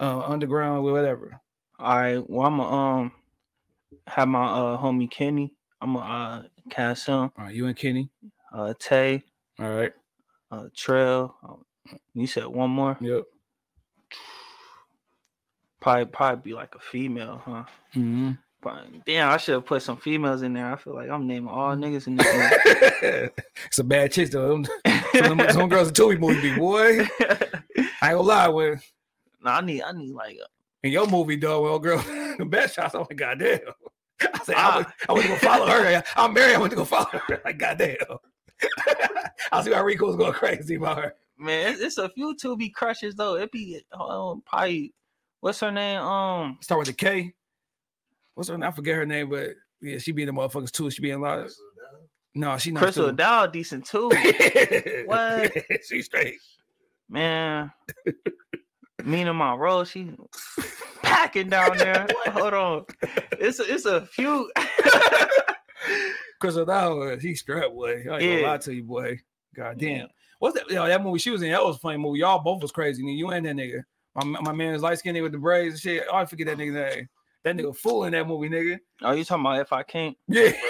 uh, underground, whatever. All right. Well, I'm gonna um have my uh homie Kenny. I'm gonna uh cast him. All right, you and Kenny. Uh, Tay, All right. uh, Trail. Um, you said one more. Yep. Probably probably be like a female, huh? hmm Probably- Damn, I should have put some females in there. I feel like I'm naming all niggas in this. it's [LAUGHS] a bad chick though. Some, some girls in Tubi movie be boy. I ain't gonna lie, when nah, I need I need like a, in your movie, dog, well, girl, [LAUGHS] the bad shots. I'm like, goddamn. I said, I, Ah. went, I went to go follow her. I'm married. I went to go follow her. [LAUGHS] Like, goddamn. I see how Rico's going crazy about her. man. It's, it's a few Tubi crushes though. It be um, probably what's her name? Um, Start with a K. What's her name? I forget her name, but yeah, she be in the motherfuckers too. She be in a lot of. No, she not. Crystal too. Dow decent too. [LAUGHS] What? [LAUGHS] she straight. Man, Mina Monroe, she packing down there. [LAUGHS] Hold on, it's a, it's a few. Crystal Dow, she uh, strapped, boy. I ain't gonna lie to you, boy. God damn. What's that? Yo, that movie she was in, that was a funny movie. Y'all both was crazy. You and that nigga. My, my man is light skinned with the braids and shit. Oh, I forget that nigga's name. That nigga fool in that movie, nigga. Are you talking about if I can't? Yeah. [LAUGHS]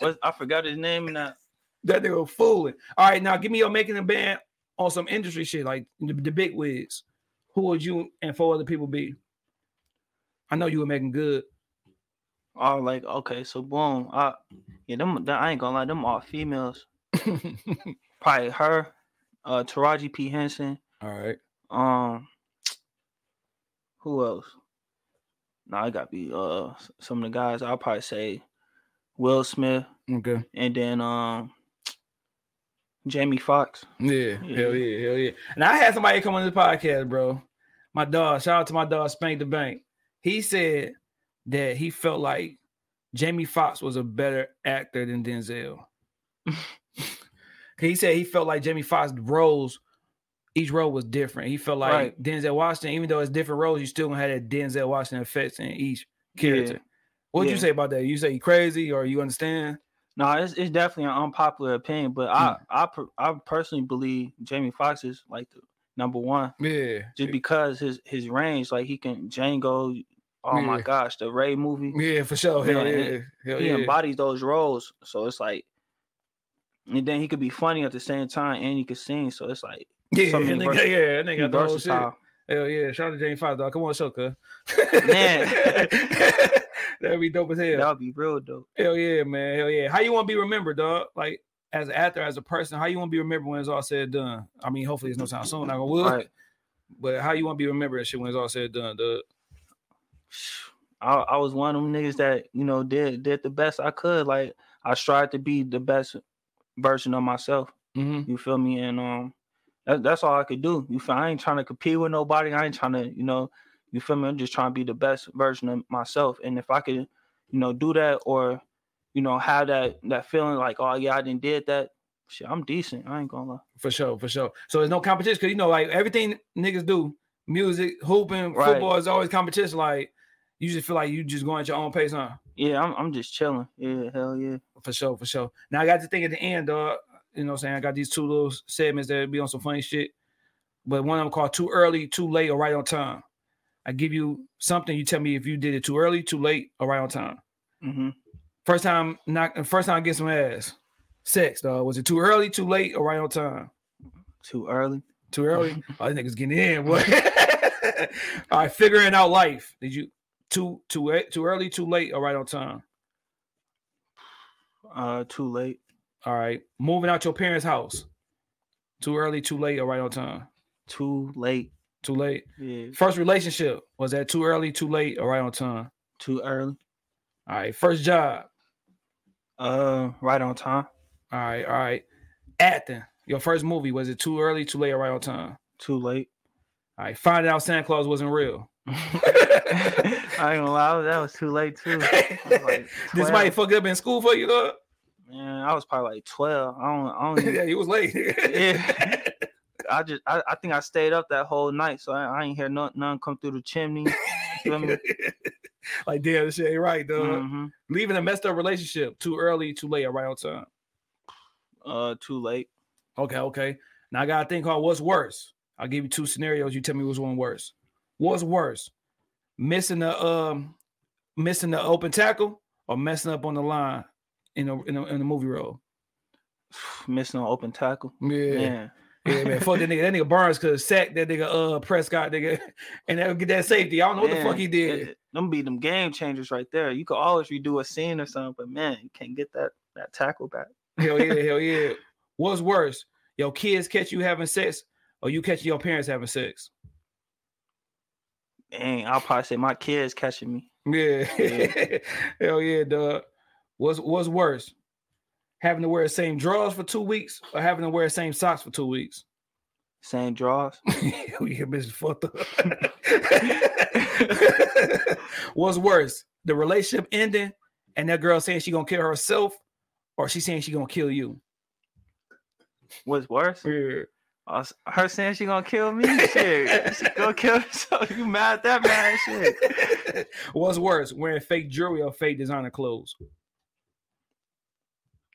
What, I forgot his name now. That nigga fooling. All right, now give me your making a band on some industry shit, like the, the big wigs. Who would you and four other people be? I know you were Meagan Good. Oh, like okay, so boom. I yeah, them. I ain't gonna lie, them all females. [LAUGHS] Probably her, uh, Taraji P Henson. All right. Um, who else? Nah, I gotta be uh some of the guys. I'll probably say Will Smith, Okay. and then um Jamie Foxx. Yeah, Yeah. hell yeah, hell yeah. And I had somebody come on this podcast, bro. My dog, shout out to my dog Spank the Bank. He said that he felt like Jamie Foxx was a better actor than Denzel. [LAUGHS] he said he felt like Jamie Foxx roles, each role was different. He felt like Right. Denzel Washington, even though it's different roles, you still gonna have that Denzel Washington effects in each character. What'd you say about that? You say you crazy or you understand? No, it's, it's definitely an unpopular opinion, but I mm. I I personally believe Jamie Foxx is like the number one Yeah. just because his his range, like he can Django. Oh my gosh, the Ray movie. Yeah, for sure. Hell yeah. Hell he yeah. embodies those roles. So it's like, and then he could be funny at the same time, and he could sing. So it's like, Yeah, so many nigga, vers- yeah, nigga got the whole shit. Hell yeah, shout out to James Foxx, dog. Come on, show, cuz. Man. [LAUGHS] That'd be dope as hell. That would be real dope. Hell yeah, man. Hell yeah. How you want to be remembered, dog? Like as an actor, as a person, how you want to be remembered when it's all said and done? I mean, hopefully it's no time soon, I will. Right. But how you want to be remembered and shit when it's all said and done, dog? I, I was one of them niggas that you know did did the best I could. Like I tried to be the best version of myself. Mm-hmm. You feel me? And um, that, that's all I could do. You feel? I ain't trying to compete with nobody. I ain't trying to, you know, you feel me? I'm just trying to be the best version of myself. And if I could, you know, do that or, you know, have that that feeling like, oh yeah, I didn't did that. Shit, I'm decent. I ain't gonna lie. For sure, for sure. So there's no competition because you know, like everything niggas do, music, hooping, Right. football is always competition. Like you just feel like you just going at your own pace, huh? Yeah, I'm I'm just chilling. Yeah, hell yeah. For sure, for sure. Now I got to think at the end, dog. You know what I'm saying? I got these two little segments that be on some funny shit. But one of them called too early, too late, or right on time. I give you something, you tell me if you did it too early, too late, or right on time. hmm First time knock first time I get some ass. Sex, dog. Was it too early, too late, or right on time? Too early. Too early? [LAUGHS] oh, these niggas getting in, boy. [LAUGHS] All right, figuring out life. Did you too too too early, too late, or right on time? Uh, too late. All right. Moving out your parents' house. Too early, too late, or right on time? Too late. Too late. Yeah. First relationship was that too early, too late, or right on time? Too early. All right. First job. Uh, right on time. All right. All right. Acting. Your first movie was it too early, too late, or right on time? Too late. All right. Finding out Santa Claus wasn't real. [LAUGHS] I ain't gonna lie, that was too late too. [LAUGHS] Like This might fuck up in school for you, though. Man, I was probably like twelve. I don't. I don't. [LAUGHS] Even, yeah, he was late. Yeah. [LAUGHS] I just. I, I think I stayed up that whole night, so I, I ain't hear none, none come through the chimney. [LAUGHS] like, damn, this shit ain't right, dog. Mhm. Leaving a messed up relationship too early, too late, right on time. Uh, too late. Okay, okay. Now I got a thing called what's worse. I'll give you two scenarios. You tell me which one worse. What's worse? Missing the um missing the open tackle or messing up on the line in a in a, in a movie role? [SIGHS] Missing an open tackle. Yeah. Man. Yeah, man. [LAUGHS] Fuck that nigga. That nigga Barnes could sack that nigga uh Prescott nigga [LAUGHS] and they'll get that safety. I don't know what the fuck he did. it- them be them game changers right there. You could always redo a scene or something, but man, you can't get that that tackle back. Hell yeah, hell yeah. [LAUGHS] What's worse? Your kids catch you having sex or you catch your parents having sex? Dang, I'll probably say my kids catching me. Yeah. Yeah. Hell yeah, dog. What's what's worse? Having to wear the same drawers for two weeks or having to wear the same socks for two weeks? Same drawers. [LAUGHS] Yeah, bitch fucked up. [LAUGHS] what's worse? The relationship ending and that girl saying she gonna kill herself or she saying she gonna kill you? What's worse? Yeah. Her saying she gonna kill me? Shit, she gonna kill herself. You mad at that man? Shit. [LAUGHS] What's worse? Wearing fake jewelry or fake designer clothes?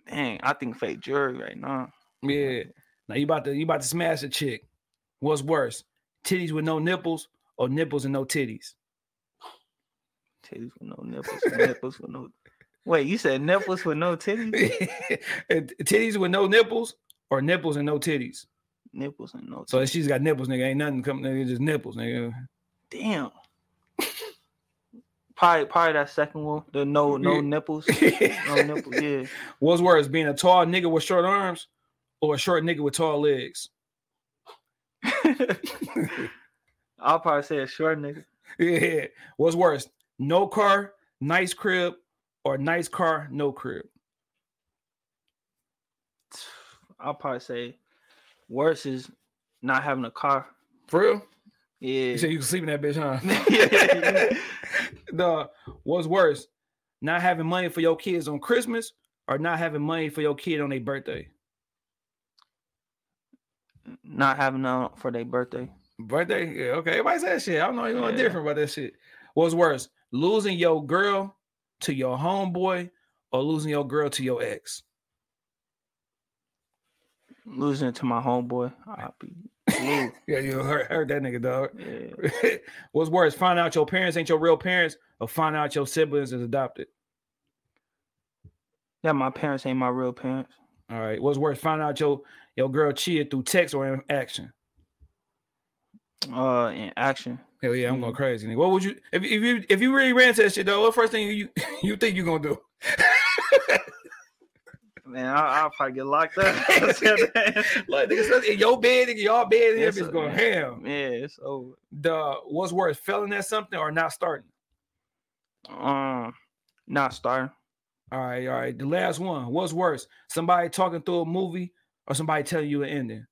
Dang, I think fake jewelry right now. Yeah. Now you about to you about to smash a chick. What's worse? Titties with no nipples or nipples and no titties? Titties with no nipples. nipples with no. [LAUGHS] Wait, you said nipples with no titties? [LAUGHS] Titties with no nipples or nipples and no titties. Nipples and no. Titties. So if she's got nipples, nigga. Ain't nothing coming, nigga. Just nipples, nigga. Damn. Probably, probably that second one. The no, no nipples. [LAUGHS] No nipples. Yeah. What's worse, being a tall nigga with short arms or a short nigga with tall legs? [LAUGHS] I'll probably say a short nigga. Yeah. What's worse? No car, nice crib, or nice car, no crib? I'll probably say worse is not having a car. For real? Yeah. You said you can sleep in that bitch, huh? [LAUGHS] The what's worse, not having money for your kids on Christmas or not having money for your kid on their birthday? not having none for their birthday. Birthday? Yeah, okay. Everybody say that shit. I don't know anything Yeah. different about that shit. What's worse, losing your girl to your homeboy or losing your girl to your ex? Losing to my homeboy. I'll be Yeah, you heard, heard that nigga, dog. Yeah. [LAUGHS] What's worse, find out your parents ain't your real parents or find out your siblings is adopted? Yeah, my parents ain't my real parents. All right. What's worse, find out your your girl cheated through text or in action? Uh, in action. Hell yeah, I'm going crazy. Nigga. What would you if, if you if you really ran to that shit though? What first thing you [LAUGHS] you think you gonna do? [LAUGHS] Man, I, I'll probably get locked up. [LAUGHS] [LAUGHS] like nigga, in your bed, nigga, y'all bed, it's sir. going ham. yeah, it's over. The what's worse, failing at something or not starting? Um, not starting. All right, all right. The last one. What's worse, somebody talking through a movie or somebody telling you an ending?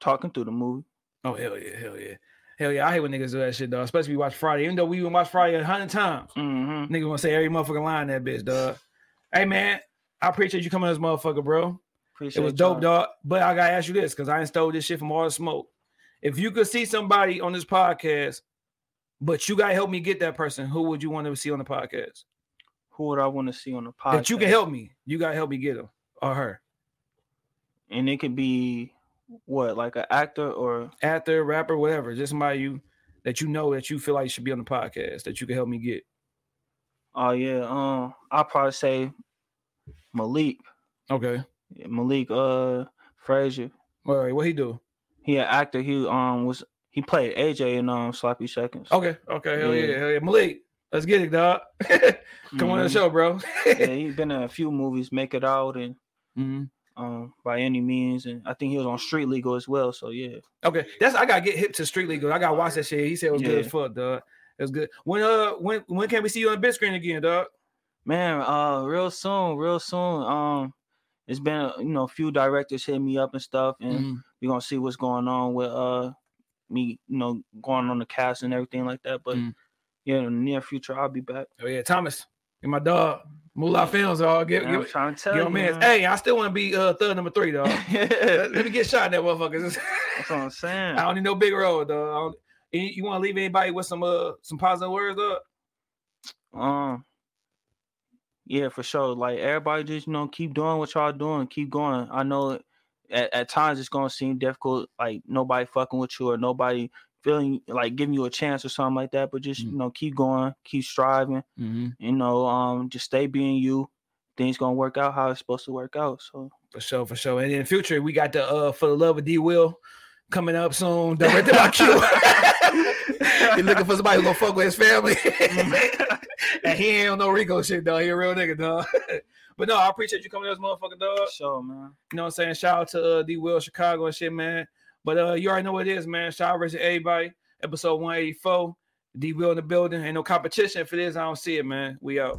Talking through the movie. Oh hell yeah, hell yeah, hell yeah. I hate when niggas do that shit, dog. Especially we watch Friday. Even though we even watch Friday a hundred times, Mm-hmm. nigga gonna say every motherfucking line in that bitch, dog. Hey man, I appreciate you coming to this motherfucker, bro. Appreciate It was dope, y'all. dog. But I gotta ask you this because I ain't stole this shit from all the smoke. If you could see somebody on this podcast, but you gotta help me get that person, who would you want to see on the podcast? Who would I want to see on the podcast? That you can help me. You gotta help me get him or her. And it could be what, like an actor or Actor, rapper, whatever. Just somebody you that you know that you feel like should be on the podcast that you can help me get. oh yeah, um, I'll probably say Malik. Okay. Malik uh Frazier. All right, what he do? He an actor. He um was he played AJ in um Sloppy Seconds. Okay, okay, hell yeah, Yeah. hell yeah. Malik, let's get it, dog. [LAUGHS] Come on the Mhm. show, bro. yeah, [LAUGHS] he's been in a few movies, Make It Out, and Mhm. um, by any means, and I think he was on Street Legal as well. So yeah, Okay, that's I gotta get hip to Street Legal. I gotta watch that shit. He said it was good as fuck, dog. It was good. When uh when when can we see you on the big screen again, dog? Man, uh, real soon, real soon. Um, it's been you know a few directors hit me up and stuff, and Mm-hmm. we're gonna see what's going on with uh me, you know, going on the cast and everything like that. But Mm. yeah, in the near future, I'll be back. Oh yeah, Thomas and my dog Moolah Films. All give, Man, I'm give, trying to tell you, man. Hey, I still want to be uh third number three, dog. [LAUGHS] Let let me get shot in that motherfucker. That's what I'm saying. I don't need no big role, dog. I don't- you, you want to leave anybody with some uh some positive words, dog? Um, yeah, for sure. Like everybody, just you know, keep doing what y'all doing, keep going. I know at, at times it's gonna seem difficult, like nobody fucking with you or nobody feeling like giving you a chance or something like that. But just Mm. you know, keep going, keep striving. Mm-hmm. You know, um, just stay being you. Things gonna work out how it's supposed to work out. So For sure, for sure. And in the future, we got the uh for the love of D Will coming up soon, directed by Q. [LAUGHS] he looking for somebody who gonna fuck with his family. [LAUGHS] and he ain't on no Rico shit, dog. He a real nigga, dog. [LAUGHS] but no, I appreciate you coming to this motherfucker, dog. for sure, man. You know what I'm saying? Shout out to uh, D Will Chicago and shit, man. But uh, you already know what it is, man. Shout out to everybody. Episode 184. D Will in the building. Ain't no competition for this. I don't see it, man. We out.